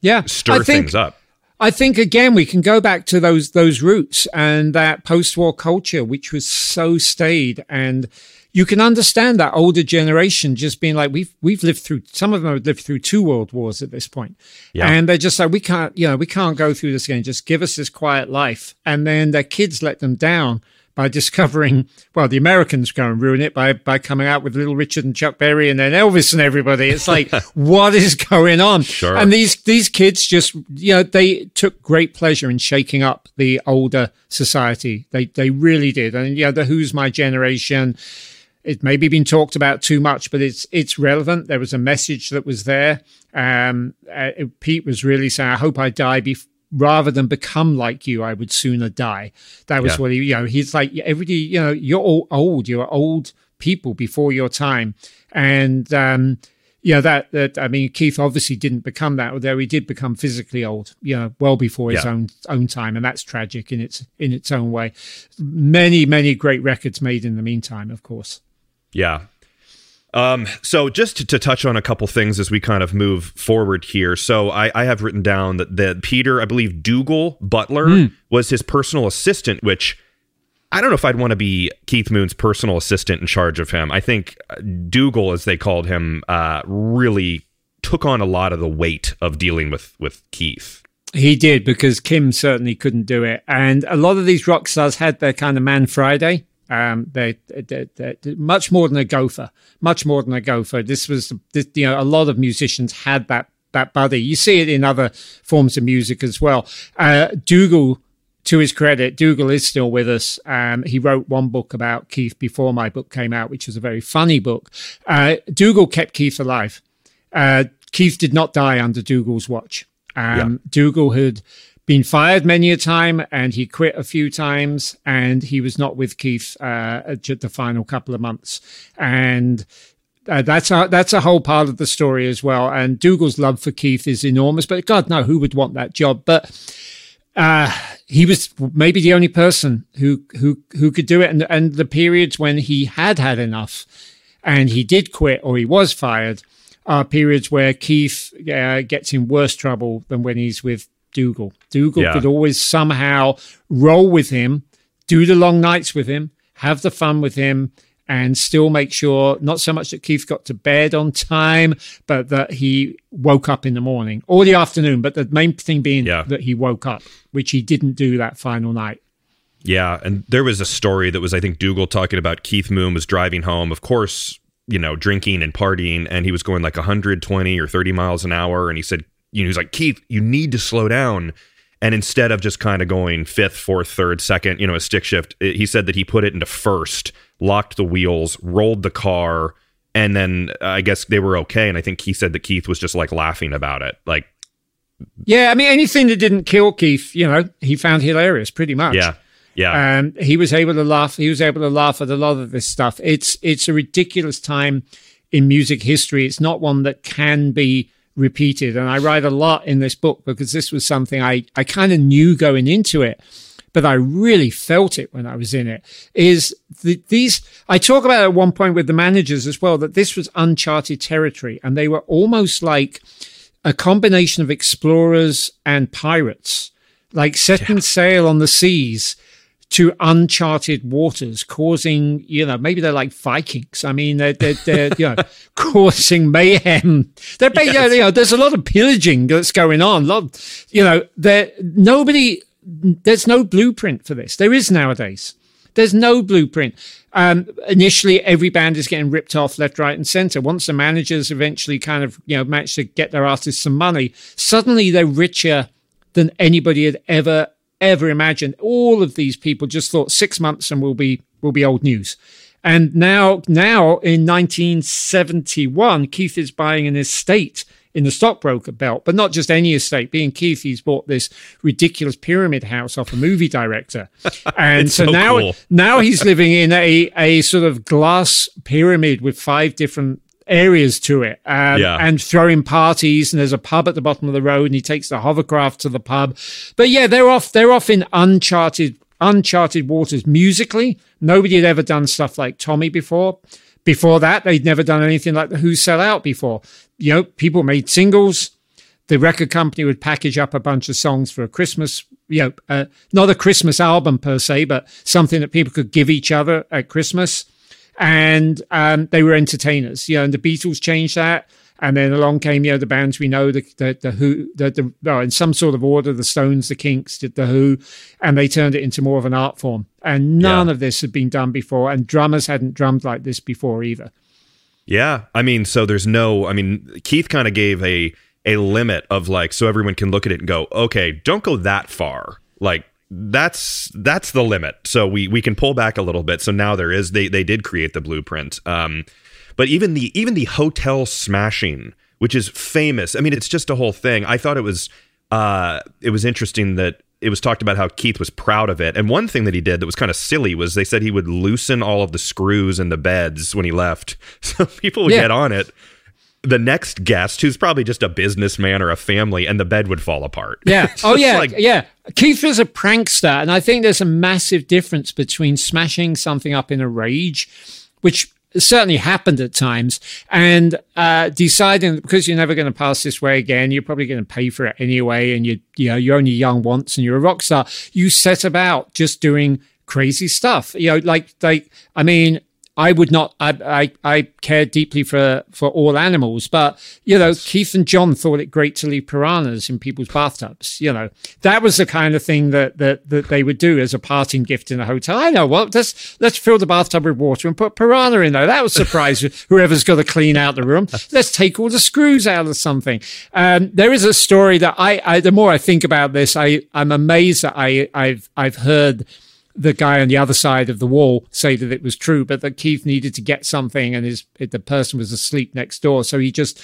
Yeah, stir think, things up. I think again we can go back to those those roots and that post-war culture, which was so staid, and you can understand that older generation just being like, we've we've lived through. Some of them have lived through two world wars at this point, Yeah. and they're just like, we can't, you know, we can't go through this again. Just give us this quiet life, and then their kids let them down by discovering, well, the Americans go and ruin it by by coming out with Little Richard and Chuck Berry and then Elvis and everybody. It's like, what is going on? Sure. And these these kids just you know they took great pleasure in shaking up the older society. They they really did. And yeah, the Who's My Generation. It maybe been talked about too much, but it's it's relevant. There was a message that was there. Um, uh, Pete was really saying, "I hope I die bef- rather than become like you. I would sooner die." That was Yeah. what he, you know. He's like everybody, you know, you're all old. You're old people before your time, and um, you know that that I mean, Keith obviously didn't become that, although he did become physically old. You know, well before his Yeah. own own time, and that's tragic in its in its own way. Many many great records made in the meantime, of course. Yeah. Um, so just to, to touch on a couple things as we kind of move forward here. So I, I have written down that, that Peter, I believe Dougal Butler was his personal assistant, which I don't know if I'd want to be Keith Moon's personal assistant in charge of him. I think uh, Dougal, as they called him, uh, really took on a lot of the weight of dealing with with Keith. He did because Kim certainly couldn't do it, and a lot of these rock stars had their kind of Man Friday. Um, they, they, they, much more than a gopher, much more than a gopher. This was, this, you know, a lot of musicians had that that buddy. You see it in other forms of music as well. Uh, Dougal, to his credit, Dougal is still with us. Um, he wrote one book about Keith before my book came out, which was a very funny book. Uh, Dougal kept Keith alive. Uh, Keith did not die under Dougal's watch. Um, Dougal had been fired many a time and he quit a few times and he was not with Keith uh, at the final couple of months. And uh, that's a that's a whole part of the story as well. And Dougal's love for Keith is enormous, but God, no, who would want that job? But uh, he was maybe the only person who who who could do it. And and the periods when he had had enough, and he did quit or he was fired, are periods where Keith uh, gets in worse trouble than when he's with Dougal. Dougal Yeah. could always somehow roll with him, do the long nights with him, have the fun with him, and still make sure not so much that Keith got to bed on time, but that he woke up in the morning or the afternoon. But the main thing being Yeah. that he woke up, which he didn't do that final night. Yeah, and there was a story that was I think Dougal talking about Keith Moon was driving home, of course, you know, drinking and partying, and he was going like 120 or 30 miles an hour, and he said, you know, he's like Keith, you need to slow down. And instead of just kind of going fifth, fourth, third, second, you know, a stick shift, it- he said that he put it into first, locked the wheels, rolled the car, and then uh, I guess they were okay. And I think he said that Keith was just like laughing about it, like, Yeah, I mean, anything that didn't kill Keith, you know, he found hilarious pretty much. yeah, yeah, Um, he was able to laugh. He was able to laugh at a lot of this stuff. It's it's a ridiculous time in music history. It's not one that can be repeated. And I write a lot in this book because this was something I I kind of knew going into it, but I really felt it when I was in it. Is the, these I talk about at one point with the managers as well that this was uncharted territory, and they were almost like a combination of explorers and pirates, like setting yeah. sail on the seas to uncharted waters, causing, you know, maybe they're like Vikings. I mean, they're, they're, they're you know, causing mayhem. They're, yes. you know, there's a lot of pillaging that's going on. A lot, you know, there, nobody, there's no blueprint for this. There is nowadays. There's no blueprint. Um, initially, every band is getting ripped off left, right, and center. Once the managers eventually kind of, you know, manage to get their artists some money, suddenly they're richer than anybody had ever ever imagined. All of these people just thought six months and we'll be will be old news. And now, now in 1971, Keith is buying an estate in the stockbroker belt, but not just any estate. Being Keith, he's bought this ridiculous pyramid house off a movie director, and so, so, now cool. now he's living in a a sort of glass pyramid with five different areas to it um, yeah. and throwing parties and there's a pub at the bottom of the road and he takes the hovercraft to the pub. But yeah they're off they're off in uncharted uncharted waters musically. Nobody had ever done stuff like tommy before. Before that they'd never done anything like the who sell out before. You know people made singles. The record company would package up a bunch of songs for a christmas you know uh, not a christmas album per se but something that people could give each other at christmas and um, they were entertainers. You know, and the Beatles changed that. And then along came, you know, the bands we know, the the, the Who, the, the well, in some sort of order, the Stones, the Kinks, did the Who, and they turned it into more of an art form. And none yeah. of this had been done before, and drummers hadn't drummed like this before either. Yeah, I mean, so there's no, I mean, Keith kind of gave a a limit of like, so everyone can look at it and go, okay, don't go that far. Like, that's that's the limit. So we we can pull back a little bit. So now there is they they did create the blueprint. Um, but even the even the hotel smashing, which is famous. I mean, it's just a whole thing. I thought it was uh, it was interesting that it was talked about how Keith was proud of it. And one thing that he did that was kind of silly was they said he would loosen all of the screws in the beds when he left, so people would yeah. get on it the next guest who's probably just a businessman or a family and the bed would fall apart. Yeah. oh yeah. Like, yeah. Keith was a prankster and I think there's a massive difference between smashing something up in a rage, which certainly happened at times, and uh, deciding because you're never going to pass this way again, you're probably going to pay for it anyway, and you you know you're only young once, and you're a rock star. You set about just doing crazy stuff. You know, like like I mean, I would not. I, I, I care deeply for for all animals, but you know, Keith and John thought it great to leave piranhas in people's bathtubs. You know, that was the kind of thing that that that they would do as a parting gift in a hotel. I know. Well, let's let's fill the bathtub with water and put piranha in there. That would surprise whoever's got to clean out the room. Let's take all the screws out of something. Um, there is a story that I, I. The more I think about this, I I'm amazed that I I've I've heard the guy on the other side of the wall say that it was true, but that Keith needed to get something and his the person was asleep next door, so he just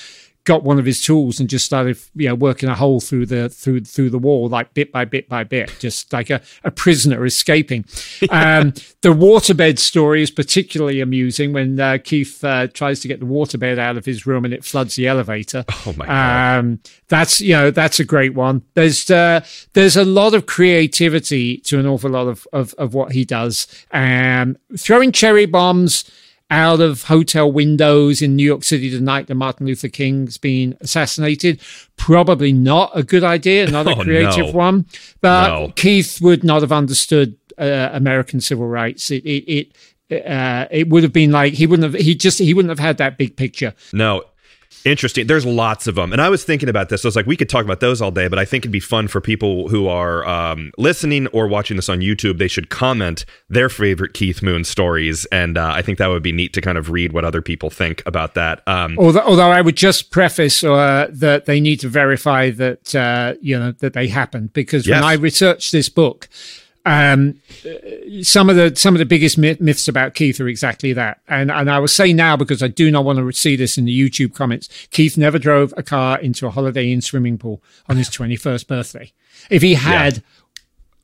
got one of his tools and just started you know working a hole through the through through the wall like bit by bit by bit just like a, a prisoner escaping. Um, the waterbed story is particularly amusing when uh, keith uh, tries to get the waterbed out of his room and it floods the elevator. Oh my god. Um, that's you know that's a great one. There's uh, there's a lot of creativity to an awful lot of of, of what he does. Um, throwing cherry bombs out of hotel windows in New York City the night that Martin Luther King's been assassinated. Probably not a good idea, not a oh, creative no. one. But no. Keith would not have understood uh, American civil rights. It, it, it uh, it would have been like he wouldn't have he just he wouldn't have had that big picture. No, Interesting. There's lots of them. And I was thinking about this. I was like, we could talk about those all day, but I think it'd be fun for people who are um, listening or watching this on YouTube. They should comment their favorite Keith Moon stories. And uh, I think that would be neat to kind of read what other people think about that. Um, although, although, I would just preface uh, that they need to verify that, uh, you know, that they happened. Because yes. when I researched this book, um, some of the some of the biggest myths about Keith are exactly that, and and I will say now because I do not want to see this in the YouTube comments. Keith never drove a car into a Holiday Inn swimming pool on his twenty first birthday. If he had,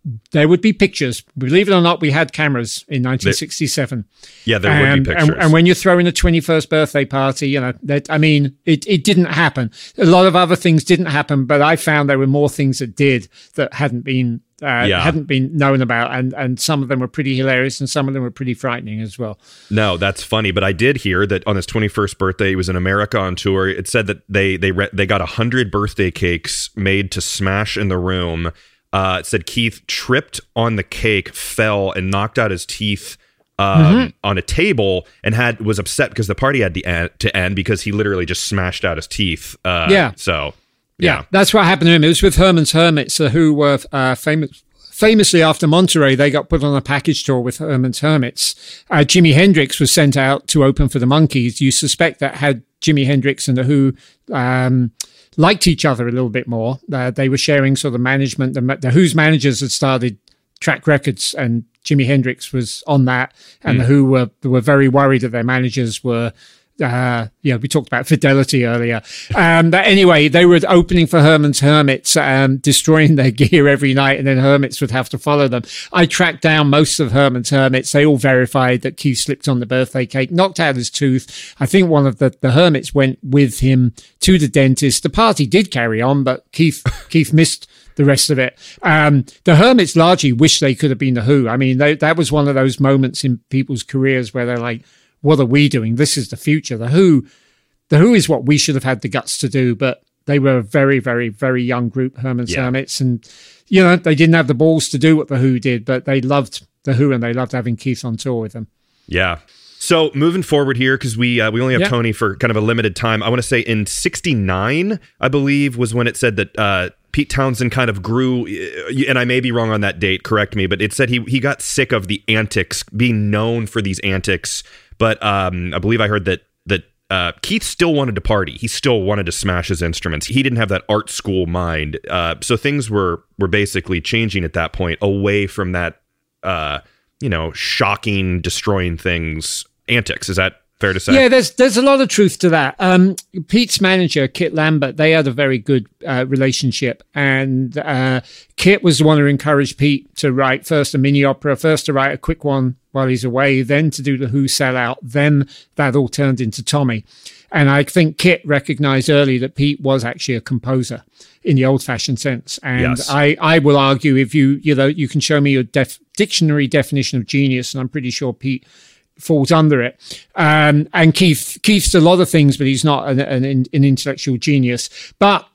yeah. there would be pictures. Believe it or not, we had cameras in 1967. Yeah, there would and, be pictures. And, and, when you're throwing a 21st birthday party, you know, that, I mean, it, it didn't happen. A lot of other things didn't happen, but I found there were more things that did that hadn't been uh, yeah. hadn't been known about, and and some of them were pretty hilarious, and some of them were pretty frightening as well. No, that's funny, but I did hear that on his 21st birthday, he was in America on tour. It said that they they re- they got hundred birthday cakes made to smash in the room uh, it said Keith tripped on the cake, fell, and knocked out his teeth um, mm-hmm. on a table, and had was upset because the party had to end, to end because he literally just smashed out his teeth. Uh, yeah. So yeah. yeah. that's what happened to him. It was with Herman's Hermits, uh, who were uh, famous. Famously, after Monterey, they got put on a package tour with Herman's Hermits. Uh, Jimi Hendrix was sent out to open for the Monkees. You suspect that had Jimi Hendrix and the Who um, liked each other a little bit more. Uh, they were sharing sort of management. The, the Who's managers had started track records, and Jimi Hendrix was on that, and mm. the Who were were very worried that their managers were uh, yeah, we talked about fidelity earlier. Um, but anyway, they were opening for Herman's Hermits, um, destroying their gear every night, and then Hermits would have to follow them. I tracked down most of Herman's Hermits. They all verified that Keith slipped on the birthday cake, knocked out his tooth. I think one of the, the Hermits went with him to the dentist. The party did carry on, but Keith, Keith missed the rest of it. Um, the Hermits largely wish they could have been the Who. I mean, they, that was one of those moments in people's careers where they're like, what are we doing? This is the future. The Who, the Who is what we should have had the guts to do, but they were a very, very, very young group, Herman's yeah. Hermits, and you know they didn't have the balls to do what the Who did, but they loved the Who and they loved having Keith on tour with them. Yeah. So moving forward here, because we uh, we only have yeah. Tony for kind of a limited time. I want to say in '69, I believe, was when it said that uh, Pete Townshend kind of grew, and I may be wrong on that date. Correct me, but it said he he got sick of the antics, being known for these antics but um, I believe I heard that that uh, Keith still wanted to party. He still wanted to smash his instruments. He didn't have that art school mind. Uh, so things were were basically changing at that point away from that, uh, you know, shocking, destroying things antics. Is that fair to say? Yeah, there's there's a lot of truth to that. Um, Pete's manager, Kit Lambert, they had a very good uh, relationship, and uh, Kit was the one who encouraged Pete to write first a mini opera, first to write a quick one while he's away, then to do the Who sellout. Then that all turned into Tommy. And I think Kit recognized early that Pete was actually a composer in the old fashioned sense. And yes. I, I will argue if you, you know, you can show me your def- dictionary definition of genius, and I'm pretty sure Pete falls under it. Um, and Keith Keith's a lot of things, but he's not an, an, an, intellectual genius. But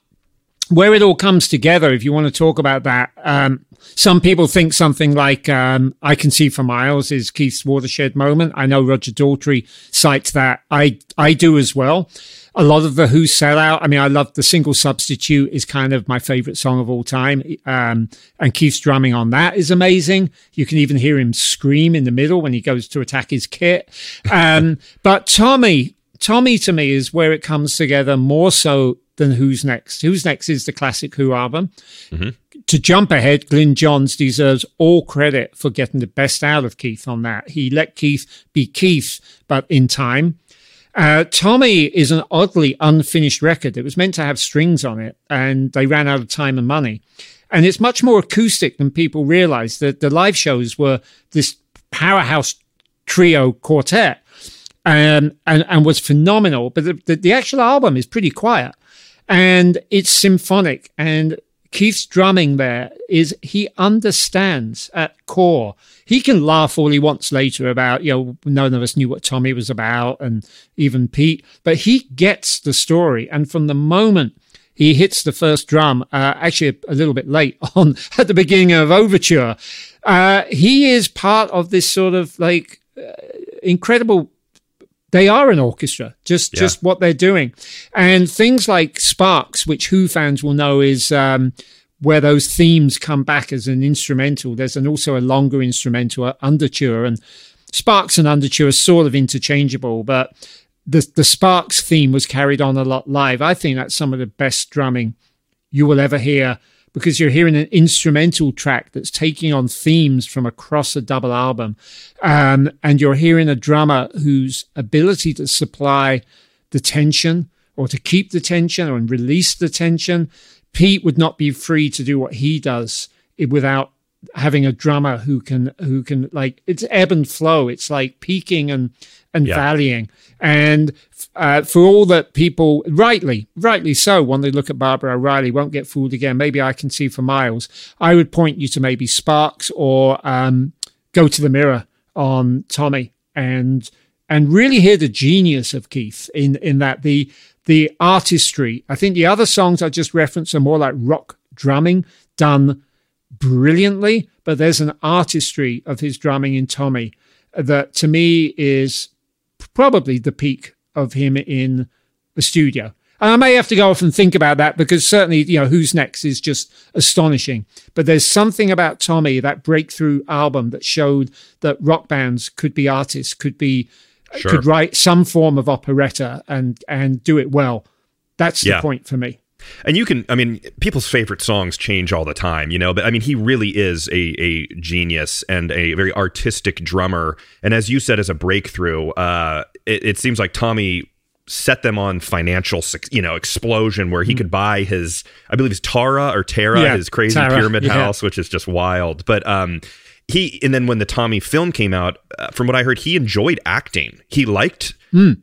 where it all comes together, if you want to talk about that, um, some people think something like um, "I Can See for Miles" is Keith's watershed moment. I know Roger Daltrey cites that. I I do as well a lot of the Who sell out. I mean, I love the single substitute is kind of my favorite song of all time. Um, and Keith's drumming on that is amazing. You can even hear him scream in the middle when he goes to attack his kit. Um, but Tommy, Tommy to me is where it comes together more so than Who's Next. Who's Next is the classic Who album. Mm-hmm. To jump ahead, Glyn Johns deserves all credit for getting the best out of Keith on that. He let Keith be Keith, but in time. Uh, Tommy is an oddly unfinished record. It was meant to have strings on it, and they ran out of time and money. And it's much more acoustic than people realize. That the live shows were this powerhouse trio quartet, um, and and was phenomenal. But the, the, the actual album is pretty quiet, and it's symphonic. And Keith's drumming there is he understands at core. He can laugh all he wants later about, you know, none of us knew what Tommy was about and even Pete, but he gets the story. And from the moment he hits the first drum, uh, actually a, a, little bit late on at the beginning of Overture, uh, he is part of this sort of like uh, incredible they are an orchestra, just yeah. just what they're doing, and things like Sparks, which Who fans will know is um, where those themes come back as an instrumental. There's an also a longer instrumental uh, underture, and Sparks and underture are sort of interchangeable, but the the Sparks theme was carried on a lot live. I think that's some of the best drumming you will ever hear because you're hearing an instrumental track that's taking on themes from across a double album. Um, and you're hearing a drummer whose ability to supply the tension or to keep the tension or release the tension. Pete would not be free to do what he does without having a drummer who can who can like it's ebb and flow. It's like peaking and and Yeah. valleying. And uh, for all that people rightly rightly so when they look at Baba O'Riley won't get fooled again. Maybe I can see for miles. I would point you to maybe Sparks or um, Go to the Mirror on Tommy and and really hear the genius of Keith in in that the the artistry. I think the other songs I just referenced are more like rock drumming done brilliantly, but there's an artistry of his drumming in Tommy that to me is probably the peak of him in the studio. And I may have to go off and think about that because certainly, you know, Who's Next is just astonishing. But there's something about Tommy, that breakthrough album that showed that rock bands could be artists, could be, Sure. could write some form of operetta and, and do it well. That's the Yeah. point for me. And you can, I mean, people's favorite songs change all the time, you know, but I mean, he really is a, a genius and a very artistic drummer. And as you said, as a breakthrough, uh, it, it seems like Tommy set them on financial, you know, explosion where he could buy his, I believe it's Tara or Tara, Hmm. Yeah, his crazy Tara, pyramid yeah. house, which is just wild. But, um, he, and then when the Tommy film came out, uh, from what I heard, he enjoyed acting. He liked Hmm.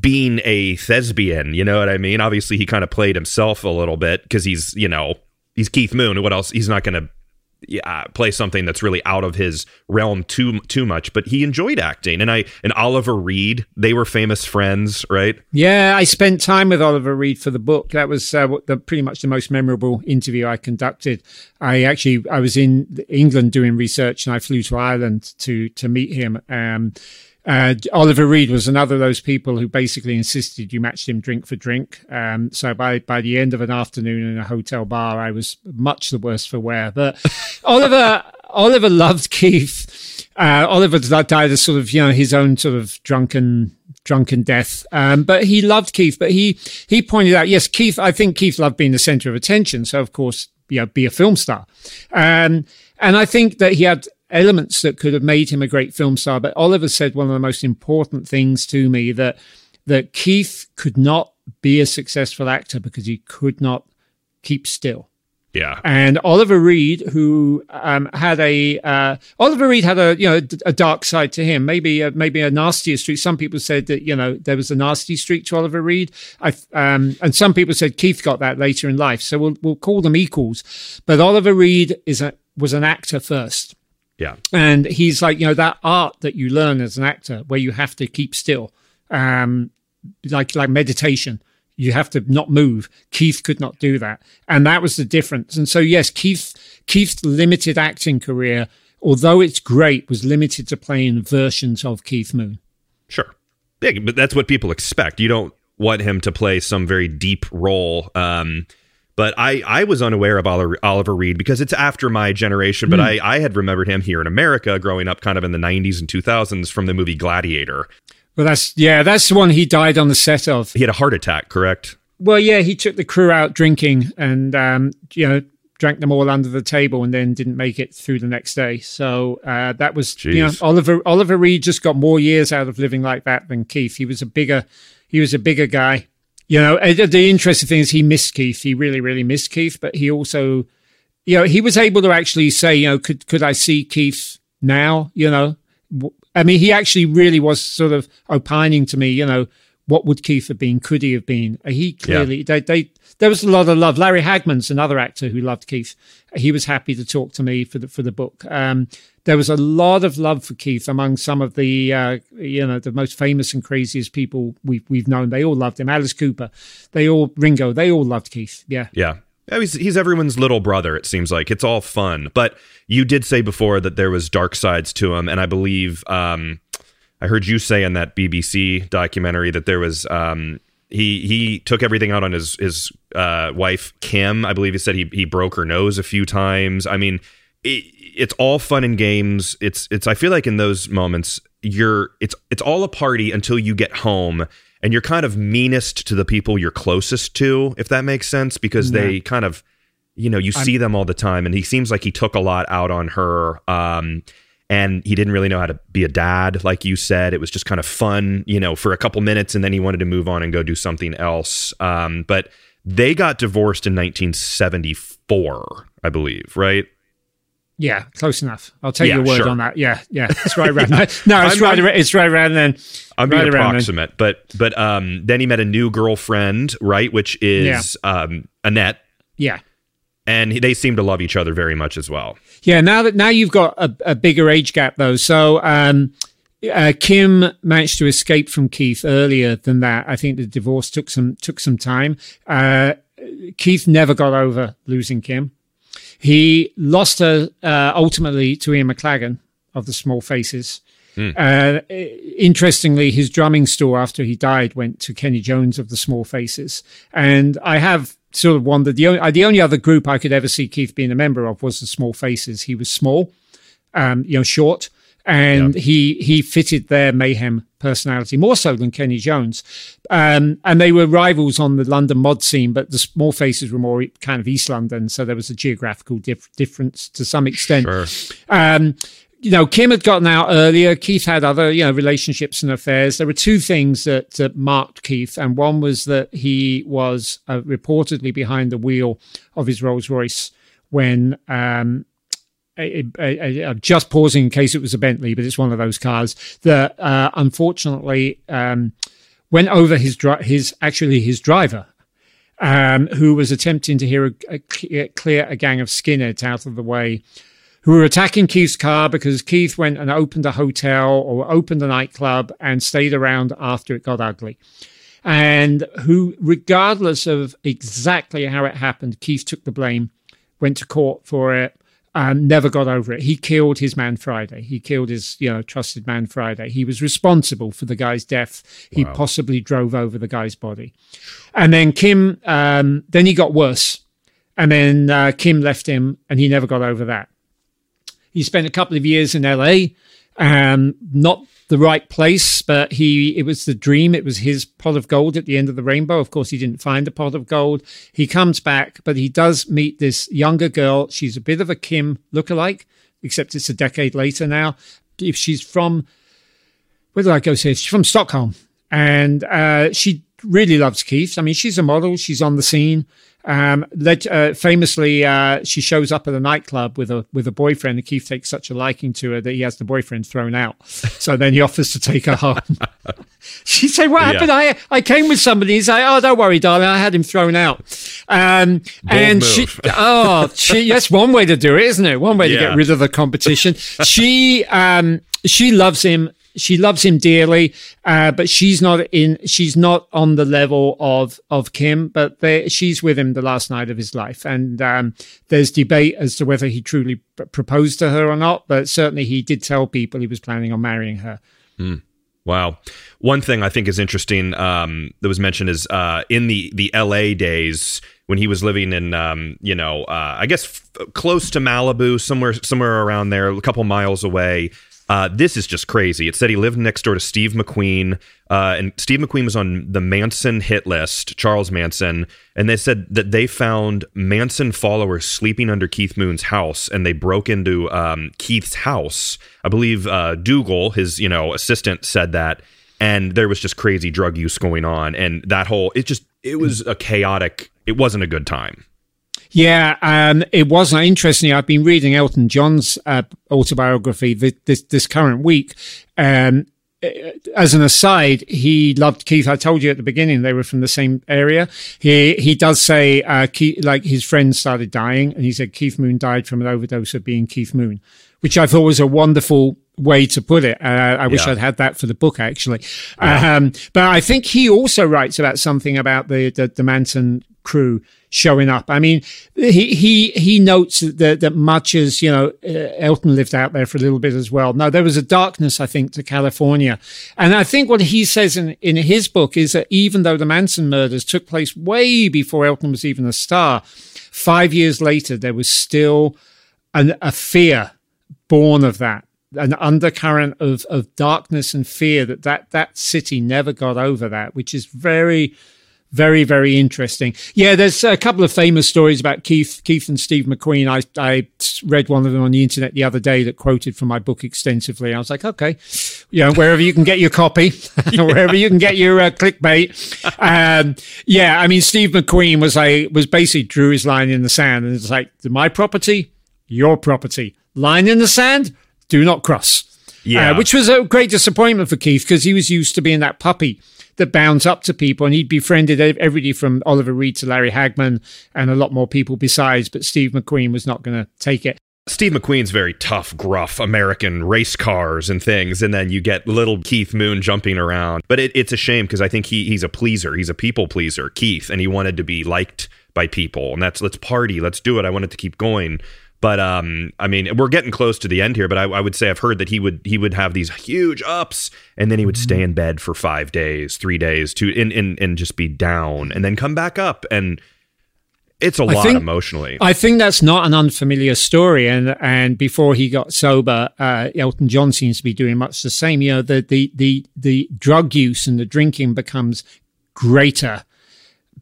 Being a thespian. You know what I mean? Obviously, he kind of played himself a little bit because he's, you know, he's Keith Moon. What else? He's not going to play something that's really out of his realm too too much. But he enjoyed acting, and I and Oliver Reed, they were famous friends, right? Yeah, I spent time with Oliver Reed for the book. That was uh, the pretty much the most memorable interview I conducted. I actually I was in England doing research, and I flew to Ireland to to meet him. Um, uh, Oliver Reed was another of those people who basically insisted you matched him drink for drink. Um, so by by the end of an afternoon in a hotel bar, I was much the worse for wear. But Oliver Oliver loved Keith. Uh, Oliver died of sort of you know his own sort of drunken drunken death. Um, but he loved Keith. But he he pointed out, yes, Keith. I think Keith loved being the center of attention. So of course, you know, be a film star. Um, and I think that he had elements that could have made him a great film star. But Oliver said one of the most important things to me that that Keith could not be a successful actor because he could not keep still. Yeah, And Oliver Reed, who um, had a uh, Oliver Reed had a you know a dark side to him, maybe a, maybe a nastier streak. Some people said that you know there was a nasty streak to Oliver Reed. I um, and some people said Keith got that later in life. So we'll we'll call them equals. But Oliver Reed is a was an actor first. Yeah, And he's like, you know, that art that you learn as an actor where you have to keep still, um, like like meditation. You have to not move. Keith could not do that. And that was the difference. And so, yes, Keith, Keith's limited acting career, although it's great, was limited to playing versions of Keith Moon. sure. Yeah, but that's what people expect. You don't want him to play some very deep role. Um, but I, I was unaware of Oliver, Oliver Reed because it's after my generation. But I, I had remembered him here in America growing up kind of in the 90s and 2000s from the movie Gladiator. Well, that's, yeah, that's the one he died on the set of. He had a heart attack, correct? Well, yeah, he took the crew out drinking and, um, you know, drank them all under the table and then didn't make it through the next day. So uh, that was, you know, Oliver Oliver Reed just got more years out of living like that than Keith. He was a bigger, he was a bigger guy. You know, the interesting thing is he missed Keith. He really, really missed Keith, but he also, you know, he was able to actually say, you know, could could I see Keith now? You know, I mean, he actually really was sort of opining to me, you know, what would Keith have been? Could he have been? Uh, He clearly, they, they, there was a lot of love. Larry Hagman's another actor who loved Keith. He was happy to talk to me for the for the book. Um, there was a lot of love for Keith among some of the, uh, you know, the most famous and craziest people we've we've known. They all loved him. Alice Cooper, they all Ringo, they all loved Keith. Yeah. Yeah. Yeah, He's, he's everyone's little brother, it seems like. It's all fun. But you did say before that there was dark sides to him. And I believe um, I heard you say in that BBC documentary that there was. Um, he he took everything out on his his uh, wife Kim. I believe he said he he broke her nose a few times. I mean, it, it's all fun and games. It's it's. I feel like in those moments, you're it's it's all a party until you get home and you're kind of meanest to the people you're closest to, if that makes sense, because they kind of you know you see them all the time and he seems like he took a lot out on her um and he didn't really know how to be a dad like you said it was just kind of fun you know for a couple minutes and then he wanted to move on and go do something else um but they got divorced in 1974 i believe right Yeah, close enough. I'll take Yeah, your word sure. on that. Yeah, yeah, it's right around. there. No, it's I'm- right. Around, it's right around then. I'm right being around then. approximate, but but um, then he met a new girlfriend, right? Which is um, Annette, Yeah, and he- they seem to love each other very much as well. yeah. Now that now you've got a, a bigger age gap though, so um, uh, Kim managed to escape from Keith earlier than that. I think the divorce took some took some time. Uh, Keith never got over losing Kim. He lost her uh, ultimately to Ian McLagan of the Small Faces. Uh, interestingly, his drumming store after he died went to Kenny Jones of the Small Faces, and I have sort of wondered the only uh, the only other group I could ever see Keith being a member of was the Small Faces. He was small, um, you know, short, and he he fitted their mayhem personality more so than Kenny Jones. Um, and they were rivals on the London mod scene, but the Small Faces were more kind of East London, so there was a geographical dif- difference to some extent. Sure. Um, you know, Kim had gotten out earlier. Keith had other, you know, relationships and affairs. There were two things that, marked Keith, and one was that he was uh, reportedly behind the wheel of his Rolls Royce when. Um, I- I'm just pausing in case it was a Bentley, but it's one of those cars that uh, unfortunately um, went over his his actually his driver, um, who was attempting to hear a, a clear a gang of skinheads out of the way who were attacking Keith's car because Keith went and opened a hotel or opened a nightclub and stayed around after it got ugly. And who, regardless of exactly how it happened, Keith took the blame, went to court for it, and never got over it. He killed his man Friday. He killed his, you know, trusted man Friday. He was responsible for the guy's death. He possibly drove over the guy's body. And then Kim, um, then he got worse. And then uh, Kim left him, and he never got over that. He spent a couple of years in LA, um, not the right place, but he it was the dream. It was his pot of gold at the end of the rainbow. Of course, he didn't find the pot of gold. He comes back, but he does meet this younger girl. She's a bit of a Kim lookalike, except it's a decade later now. If she's from where did I go say? She's from Stockholm. And uh, she really loves Keith. I mean, she's a model, she's on the scene. Um, leg- uh, famously, uh, she shows up at a nightclub with a with a boyfriend, and Keith takes such a liking to her that he has the boyfriend thrown out. So then he offers to take her home. she said, "What Yeah. happened? I I came with somebody." He's like, "Oh, don't worry, darling, I had him thrown out." Um, and move. she, oh, she, that's one way to do it, isn't it? One way to get rid of the competition. she um, she loves him. She loves him dearly, uh, but she's not in. She's not on the level of of Kim. But they, she's with him the last night of his life, and um, there's debate as to whether he truly pr- proposed to her or not. But certainly, he did tell people he was planning on marrying her. Wow. One thing I think is interesting um, that was mentioned is uh, in the the L.A. days when he was living in, um, you know, uh, I guess f- close to Malibu, somewhere somewhere around there, a couple miles away. Uh, this is just crazy. It said he lived next door to Steve McQueen, uh, and Steve McQueen was on the Manson hit list, Charles Manson, and they said that they found Manson followers sleeping under Keith Moon's house, and they broke into um, Keith's house. I believe uh, Dougal, his you know assistant, said that, and there was just crazy drug use going on, and that whole it just it was a chaotic. It wasn't a good time. Yeah, um, it was interesting. I've been reading Elton John's uh, autobiography th- this this current week. Um, uh, as an aside, he loved Keith. I told you at the beginning they were from the same area. He he does say uh, Keith, like his friend started dying, and he said Keith Moon died from an overdose of being Keith Moon, which I thought was a wonderful way to put it. Uh, I wish Yeah. I'd had that for the book actually. Um, but I think he also writes about something about the the, the Manson crew showing up. I mean, he he he notes that that much as you know, uh, Elton lived out there for a little bit as well. No, there was a darkness, I think, to California, and I think what he says in in his book is that even though the Manson murders took place way before Elton was even a star, five years later there was still an, a fear born of that an undercurrent of, of darkness and fear that, that that city never got over that, which is very, very, very interesting. Yeah, there's a couple of famous stories about Keith, Keith and Steve McQueen. I, I read one of them on the internet the other day that quoted from my book extensively. I was like, okay, you know, wherever you can get your copy, wherever you can get your uh, clickbait. Um, yeah, I mean, Steve McQueen was a was basically drew his line in the sand, and it's like my property, your property. line in the sand, do not cross. Yeah. Uh, which was a great disappointment for Keith because he was used to being that puppy that bounds up to people and he'd befriended everybody from Oliver Reed to Larry Hagman and a lot more people besides, but Steve McQueen was not going to take it. Steve McQueen's very tough, gruff American race cars and things, and then you get little Keith Moon jumping around. But it, it's a shame because I think he he's a pleaser. He's a people pleaser, Keith, and he wanted to be liked by people, and that's let's party, let's do it. I wanted to keep going. But um, I mean, we're getting close to the end here. But I, I, would say I've heard that he would he would have these huge ups, and then he would stay in bed for five days, three days, to and and, and just be down, and then come back up, and it's a lot think, emotionally. I think that's not an unfamiliar story, and and before he got sober, uh, Elton John seems to be doing much the same. You know, the the the the drug use and the drinking becomes greater,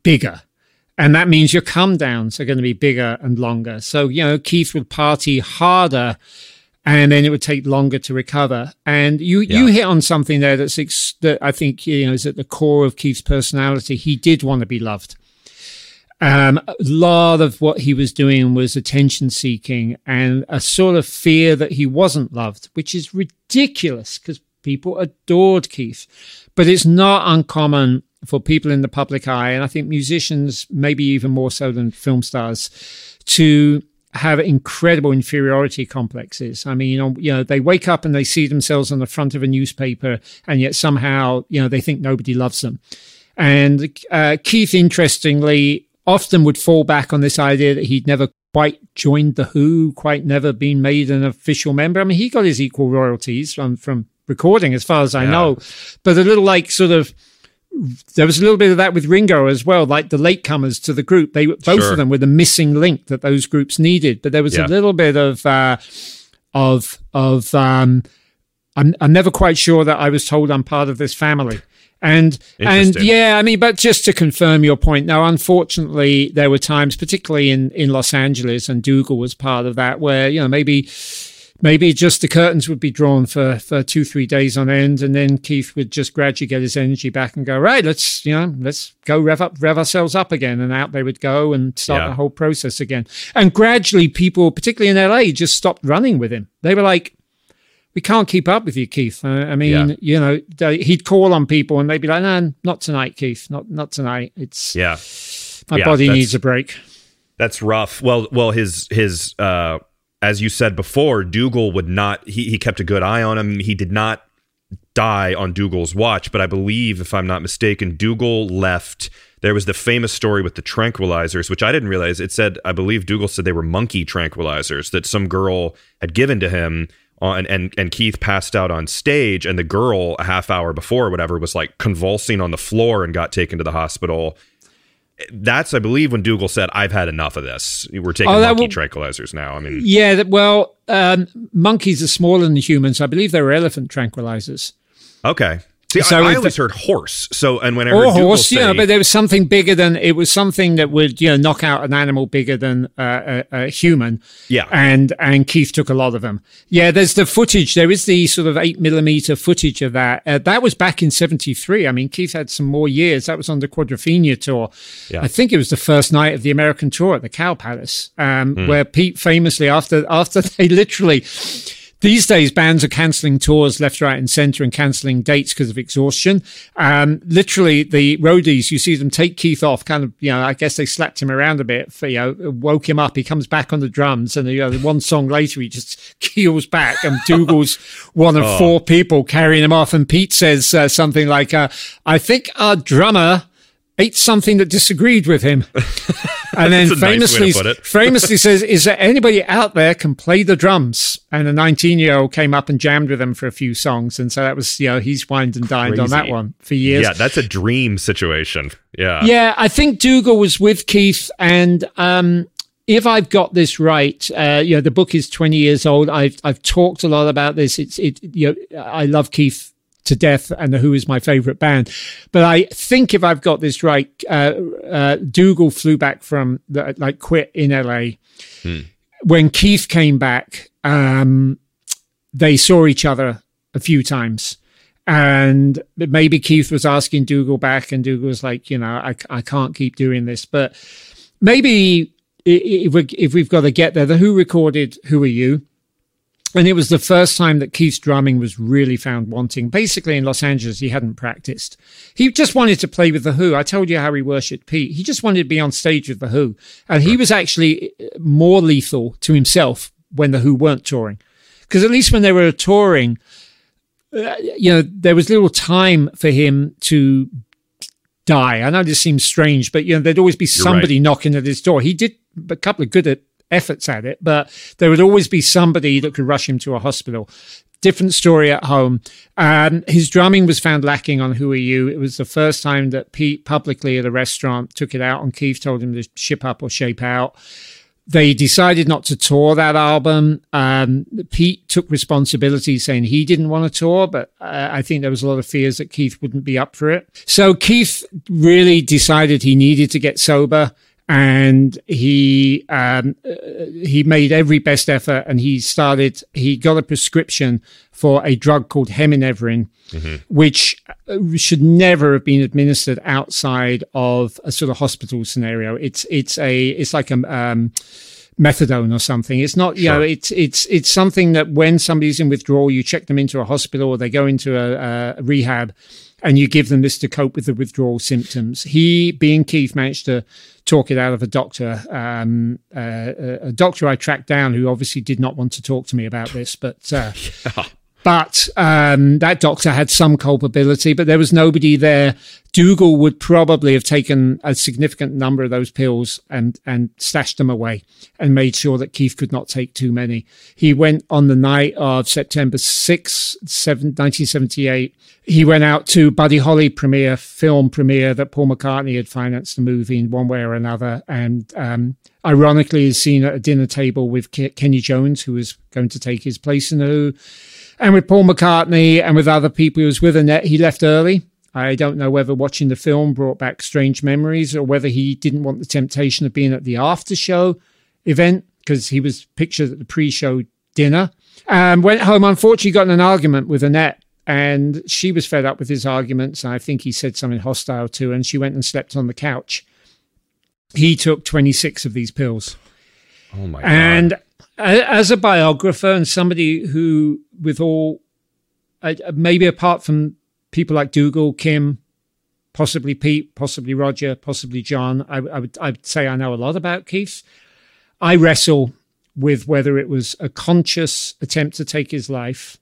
bigger and that means your come downs are going to be bigger and longer. So, you know, Keith would party harder and then it would take longer to recover. And you, yeah. you hit on something there that's, ex- that I think, you know, is at the core of Keith's personality. He did want to be loved. Um, a lot of what he was doing was attention seeking and a sort of fear that he wasn't loved, which is ridiculous because people adored Keith. But it's not uncommon for people in the public eye, and I think musicians, maybe even more so than film stars, to have incredible inferiority complexes. I mean, you know, you know, they wake up and they see themselves on the front of a newspaper, and yet somehow, you know, they think nobody loves them. And uh, Keith, interestingly, often would fall back on this idea that he'd never quite joined the Who, quite never been made an official member. I mean, he got his equal royalties from from recording, as far as I yeah. know, but a little like sort of there was a little bit of that with Ringo as well, like the latecomers to the group. They both sure. of them were the missing link that those groups needed. But there was yeah. a little bit of uh, of of um, I'm, I'm never quite sure that I was told I'm part of this family. And and yeah, I mean, but just to confirm your point, now unfortunately there were times, particularly in in Los Angeles, and Dougal was part of that, where you know maybe maybe just the curtains would be drawn for, for two, three days on end. And then Keith would just gradually get his energy back and go, right, let's, you know, let's go rev up, rev ourselves up again. And out they would go and start yeah. the whole process again. And gradually people, particularly in LA, just stopped running with him. They were like, we can't keep up with you, Keith. Uh, I mean, yeah. you know, they, he'd call on people and they'd be like, no, not tonight, Keith. Not, not tonight. It's, yeah, my yeah, body needs a break. That's rough. Well, well, his, his, uh, as you said before, Dougal would not. He he kept a good eye on him. He did not die on Dougal's watch, but I believe, if I'm not mistaken, Dougal left. There was the famous story with the tranquilizers, which I didn't realize. It said, I believe Dougal said they were monkey tranquilizers that some girl had given to him on and and Keith passed out on stage and the girl a half hour before whatever was like convulsing on the floor and got taken to the hospital that's I believe when Dougal said, "I've had enough of this. We're taking oh, monkey will, tranquilizers now." I mean, yeah, well, um, monkeys are smaller than humans. I believe they were elephant tranquilizers. Okay, See, so I, I always the, heard horse. So, and whenever or horse, say, yeah, but there was something bigger than it was something that would you know knock out an animal bigger than uh, a, a, human. Yeah, and and Keith took a lot of them. Yeah, there's the footage. There is the sort of eight millimeter footage of that. Uh, that was back in '73. I mean, Keith had some more years. That was on the Quadrophenia tour. Yeah. I think it was the first night of the American tour at the Cow Palace, um, mm. where Pete famously after after they literally these days, bands are cancelling tours left, right, and centre and cancelling dates because of exhaustion. Um, literally, the roadies, you see them take Keith off, kind of, you know, I guess they slapped him around a bit, for, you know, woke him up. He comes back on the drums, and you know, one song later, he just keels back, and Dougal's one of oh. four people carrying him off. And Pete says uh, something like, uh, I think our drummer ate something that disagreed with him. and then famously, nice famously says, "Is there anybody out there can play the drums?" And a 19 year old came up and jammed with him for a few songs, and so that was you know he's wined and dined Crazy. on that one for years. Yeah, that's a dream situation. Yeah, yeah. I think Dougal was with Keith, and um, if I've got this right, uh, you know, the book is 20 years old. I've I've talked a lot about this. It's it. You know, I love Keith to death and the Who is my favorite band. But I think if I've got this right, uh, uh, Dougal flew back from the, like quit in LA. Hmm. When Keith came back, um, they saw each other a few times. And maybe Keith was asking Dougal back, and Dougal was like, you know, I, I can't keep doing this. But maybe if, we, if we've got to get there, the Who recorded Who Are You? And it was the first time that Keith's drumming was really found wanting. Basically, in Los Angeles, he hadn't practiced. He just wanted to play with The Who. I told you how he worshipped Pete. He just wanted to be on stage with The Who. And he was actually more lethal to himself when The Who weren't touring. Because at least when they were touring, uh, you know, there was little time for him to die. I know this seems strange, but, you know, there'd always be somebody right. knocking at his door. He did a couple of good efforts at it, but there would always be somebody that could rush him to a hospital. Different story at home. Um, his drumming was found lacking on Who Are You. It was the first time that Pete publicly at a restaurant took it out on Keith, told him to ship up or shape out. They decided not to tour that album. Um, Pete took responsibility saying he didn't want to tour, but uh, I think there was a lot of fears that Keith wouldn't be up for it. So Keith really decided he needed to get sober and he um, uh, he made every best effort and he started he got a prescription for a drug called heminevrin mm-hmm. which uh, should never have been administered outside of a sort of hospital scenario it's it's a it's like a um, methadone or something it's not you sure. know it's it's it's something that when somebody's in withdrawal you check them into a hospital or they go into a, a rehab and you give them this to cope with the withdrawal symptoms. He, being Keith, managed to talk it out of a doctor, um, uh, a doctor I tracked down who obviously did not want to talk to me about this, but. Uh, yeah. But um, that doctor had some culpability, but there was nobody there. Dougal would probably have taken a significant number of those pills and, and stashed them away and made sure that Keith could not take too many. He went on the night of September 6, 7, 1978. He went out to Buddy Holly premiere, film premiere that Paul McCartney had financed the movie in one way or another. And um, ironically, is seen at a dinner table with Kenny Jones, who was going to take his place in the Who and with Paul McCartney and with other people he was with Annette, he left early. I don't know whether watching the film brought back strange memories or whether he didn't want the temptation of being at the after show event because he was pictured at the pre show dinner. Um, went home, unfortunately, got in an argument with Annette and she was fed up with his arguments. I think he said something hostile to her and she went and slept on the couch. He took 26 of these pills. Oh my and God as a biographer and somebody who, with all, maybe apart from people like Dougal, Kim, possibly Pete, possibly Roger, possibly John, I, I would I would say I know a lot about Keith. I wrestle with whether it was a conscious attempt to take his life.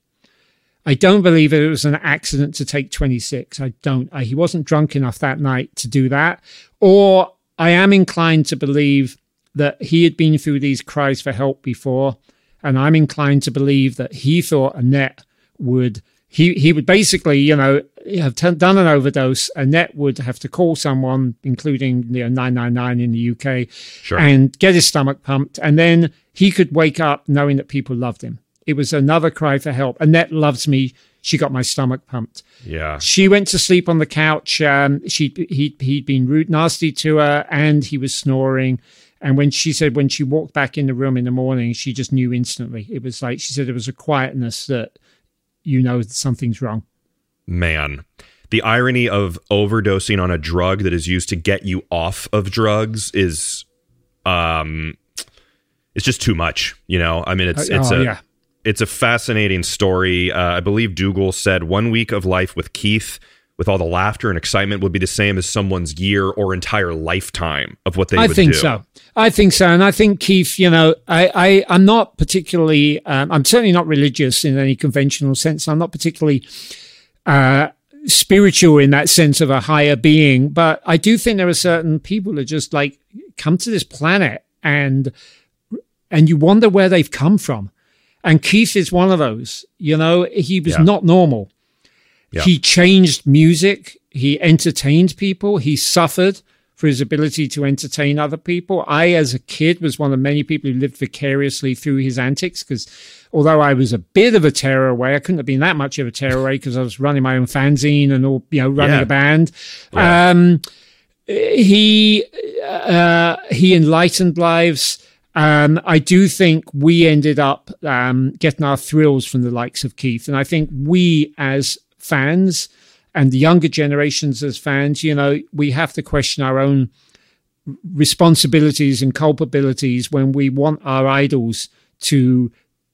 I don't believe it was an accident to take 26. I don't. I, he wasn't drunk enough that night to do that. Or I am inclined to believe that he had been through these cries for help before, and I'm inclined to believe that he thought Annette would he he would basically you know have t- done an overdose. Annette would have to call someone, including you know 999 in the UK, sure. and get his stomach pumped, and then he could wake up knowing that people loved him. It was another cry for help. Annette loves me. She got my stomach pumped. Yeah. She went to sleep on the couch. Um, she he he'd been rude, nasty to her, and he was snoring. And when she said when she walked back in the room in the morning, she just knew instantly. It was like she said there was a quietness that you know something's wrong. Man, the irony of overdosing on a drug that is used to get you off of drugs is um it's just too much, you know. I mean it's uh, it's oh, a yeah. it's a fascinating story. Uh, I believe Dougal said one week of life with Keith with all the laughter and excitement would be the same as someone's year or entire lifetime of what they. I think do. so. I think so. And I think Keith, you know, I, I, I'm not particularly, um, I'm certainly not religious in any conventional sense. I'm not particularly, uh, spiritual in that sense of a higher being, but I do think there are certain people that just like come to this planet and, and you wonder where they've come from. And Keith is one of those, you know, he was yeah. not normal. Yeah. He changed music. He entertained people. He suffered for his ability to entertain other people. I, as a kid, was one of many people who lived vicariously through his antics because although I was a bit of a tearaway, I couldn't have been that much of a tearaway because I was running my own fanzine and all, you know, running yeah. a band. Yeah. Um, he, uh, he enlightened lives. Um, I do think we ended up um, getting our thrills from the likes of Keith. And I think we, as fans and the younger generations as fans, you know, we have to question our own responsibilities and culpabilities when we want our idols to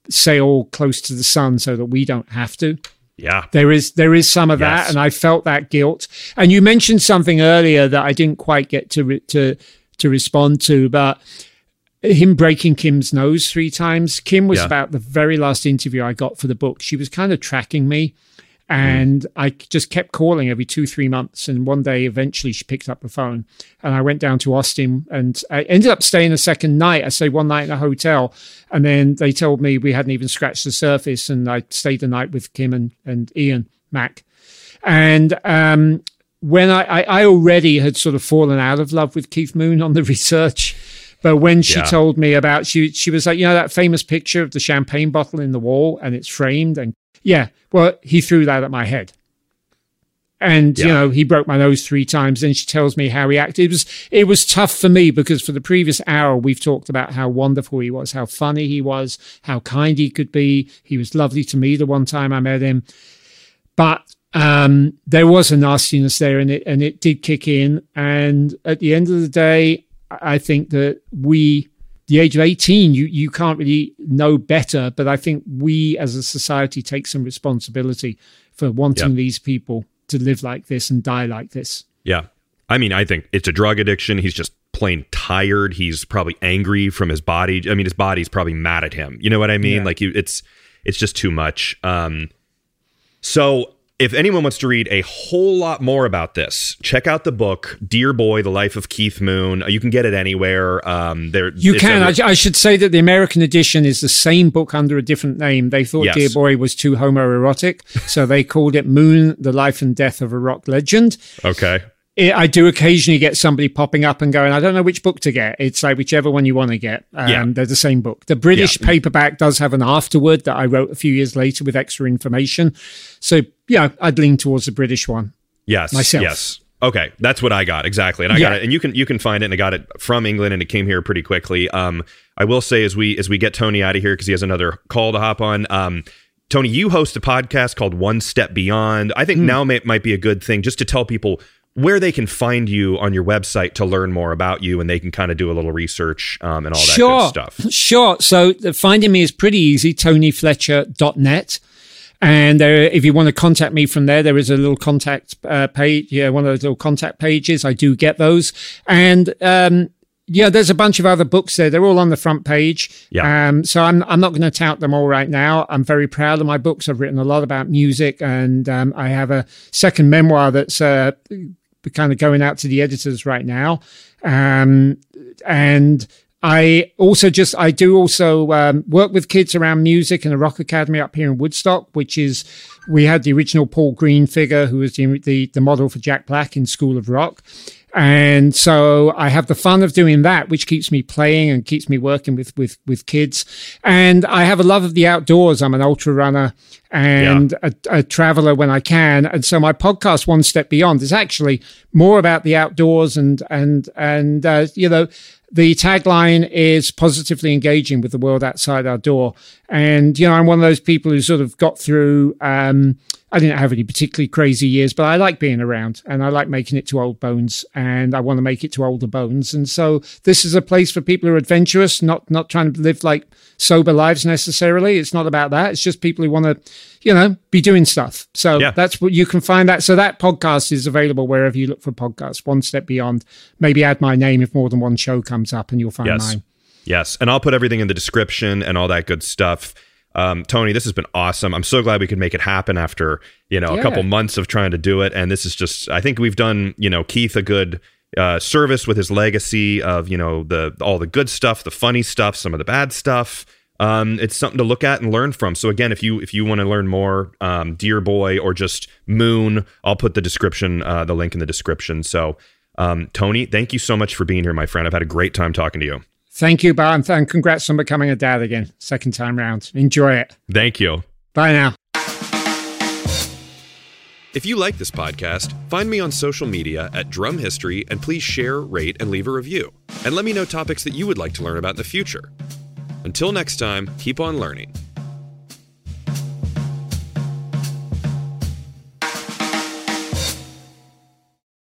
sail close to the sun so that we don't have to. Yeah. There is there is some of that, and I felt that guilt. And you mentioned something earlier that I didn't quite get to re- to to respond to, but him breaking Kim's nose three times. Kim was Yeah. about the very last interview I got for the book. She was kind of tracking me. And I just kept calling every two, three months. And one day, eventually, she picked up the phone. And I went down to Austin and I ended up staying a second night. I stayed one night in a hotel. And then they told me we hadn't even scratched the surface. And I stayed the night with Kim and, and Ian Mac. And um, when I, I, I already had sort of fallen out of love with Keith Moon on the research. But when she Yeah. told me about she she was like, you know, that famous picture of the champagne bottle in the wall and it's framed and yeah, well, he threw that at my head. And you know, he broke my nose three times. And she tells me how he acted. It was it was tough for me because for the previous hour we've talked about how wonderful he was, how funny he was, how kind he could be. He was lovely to me the one time I met him. But um, there was a nastiness there, and it and it did kick in. And at the end of the day, I think that we, the age of eighteen, you you can't really know better. But I think we as a society take some responsibility for wanting Yep. these people to live like this and die like this. Yeah. I mean, I think it's a drug addiction. He's just plain tired. He's probably angry from his body. I mean, his body's probably mad at him. You know what I mean? Yeah. Like you it's it's just too much. Um so if anyone wants to read a whole lot more about this, check out the book "Dear Boy: The Life of Keith Moon." You can get it anywhere. Um, there You can. I, I should say that the American edition is the same book under a different name. They thought Yes. Dear Boy was too homoerotic, so they called it Moon: The Life and Death of a Rock Legend. okay. I do occasionally get somebody popping up and going, I don't know which book to get. It's like whichever one you want to get. Um, Yeah. They're the same book. The British Yeah. paperback does have an afterword that I wrote a few years later with extra information. So, yeah, I'd lean towards the British one. Yes. myself. Yes. Okay, that's what I got exactly, and I got it, and you can you can find it, and I got it from England, and it came here pretty quickly. Um, I will say as we as we get Tony out of here because he has another call to hop on. Um, Tony, you host a podcast called One Step Beyond. I think now may, might be a good thing just to tell people where they can find you on your website to learn more about you, and they can kind of do a little research um, and all that sure. good stuff. Sure. So finding me is pretty easy, tonyfletcher.net. And there, if you want to contact me from there, there is a little contact uh, page. Yeah, one of those little contact pages. I do get those. And um, yeah, there's a bunch of other books there. They're all on the front page. Yeah. Um, so I'm I'm not going to tout them all right now. I'm very proud of my books. I've written a lot about music, and um, I have a second memoir that's uh, kind of going out to the editors right now. Um, and I also just I do also um, work with kids around music in the rock academy up here in Woodstock, which is we had the original Paul Green figure who was the the, the model for Jack Black in School of Rock. And so I have the fun of doing that, which keeps me playing and keeps me working with, with, with kids. And I have a love of the outdoors. I'm an ultra runner and a, a traveler when I can. And so my podcast, One Step Beyond, is actually more about the outdoors and, and, and, uh, you know, the tagline is positively engaging with the world outside our door. And, you know, I'm one of those people who sort of got through, um, I didn't have any particularly crazy years, but I like being around and I like making it to old bones and I want to make it to older bones. And so this is a place for people who are adventurous, not, not trying to live like sober lives necessarily. It's not about that. It's just people who want to, you know, be doing stuff. So Yeah. that's what you can find that. So that podcast is available wherever you look for podcasts, one step beyond. Maybe add my name if more than one show comes up and you'll find Yes. mine. Yes. And I'll put everything in the description and all that good stuff. Um, Tony, this has been awesome. I'm so glad we could make it happen after, you know, a couple months of trying to do it. And this is just, I think we've done, you know, Keith a good uh, service with his legacy of, you know, the all the good stuff, the funny stuff, some of the bad stuff. Um, it's something to look at and learn from. So again, if you if you want to learn more, um, Dear Boy or just Moon, I'll put the description, uh, the link in the description. So, um, Tony, thank you so much for being here, my friend. I've had a great time talking to you. Thank you, Bart, and congrats on becoming a dad again, second time round. Enjoy it. Thank you. Bye now. If you like this podcast, find me on social media at Drum History and please share, rate, and leave a review. And let me know topics that you would like to learn about in the future. Until next time, keep on learning.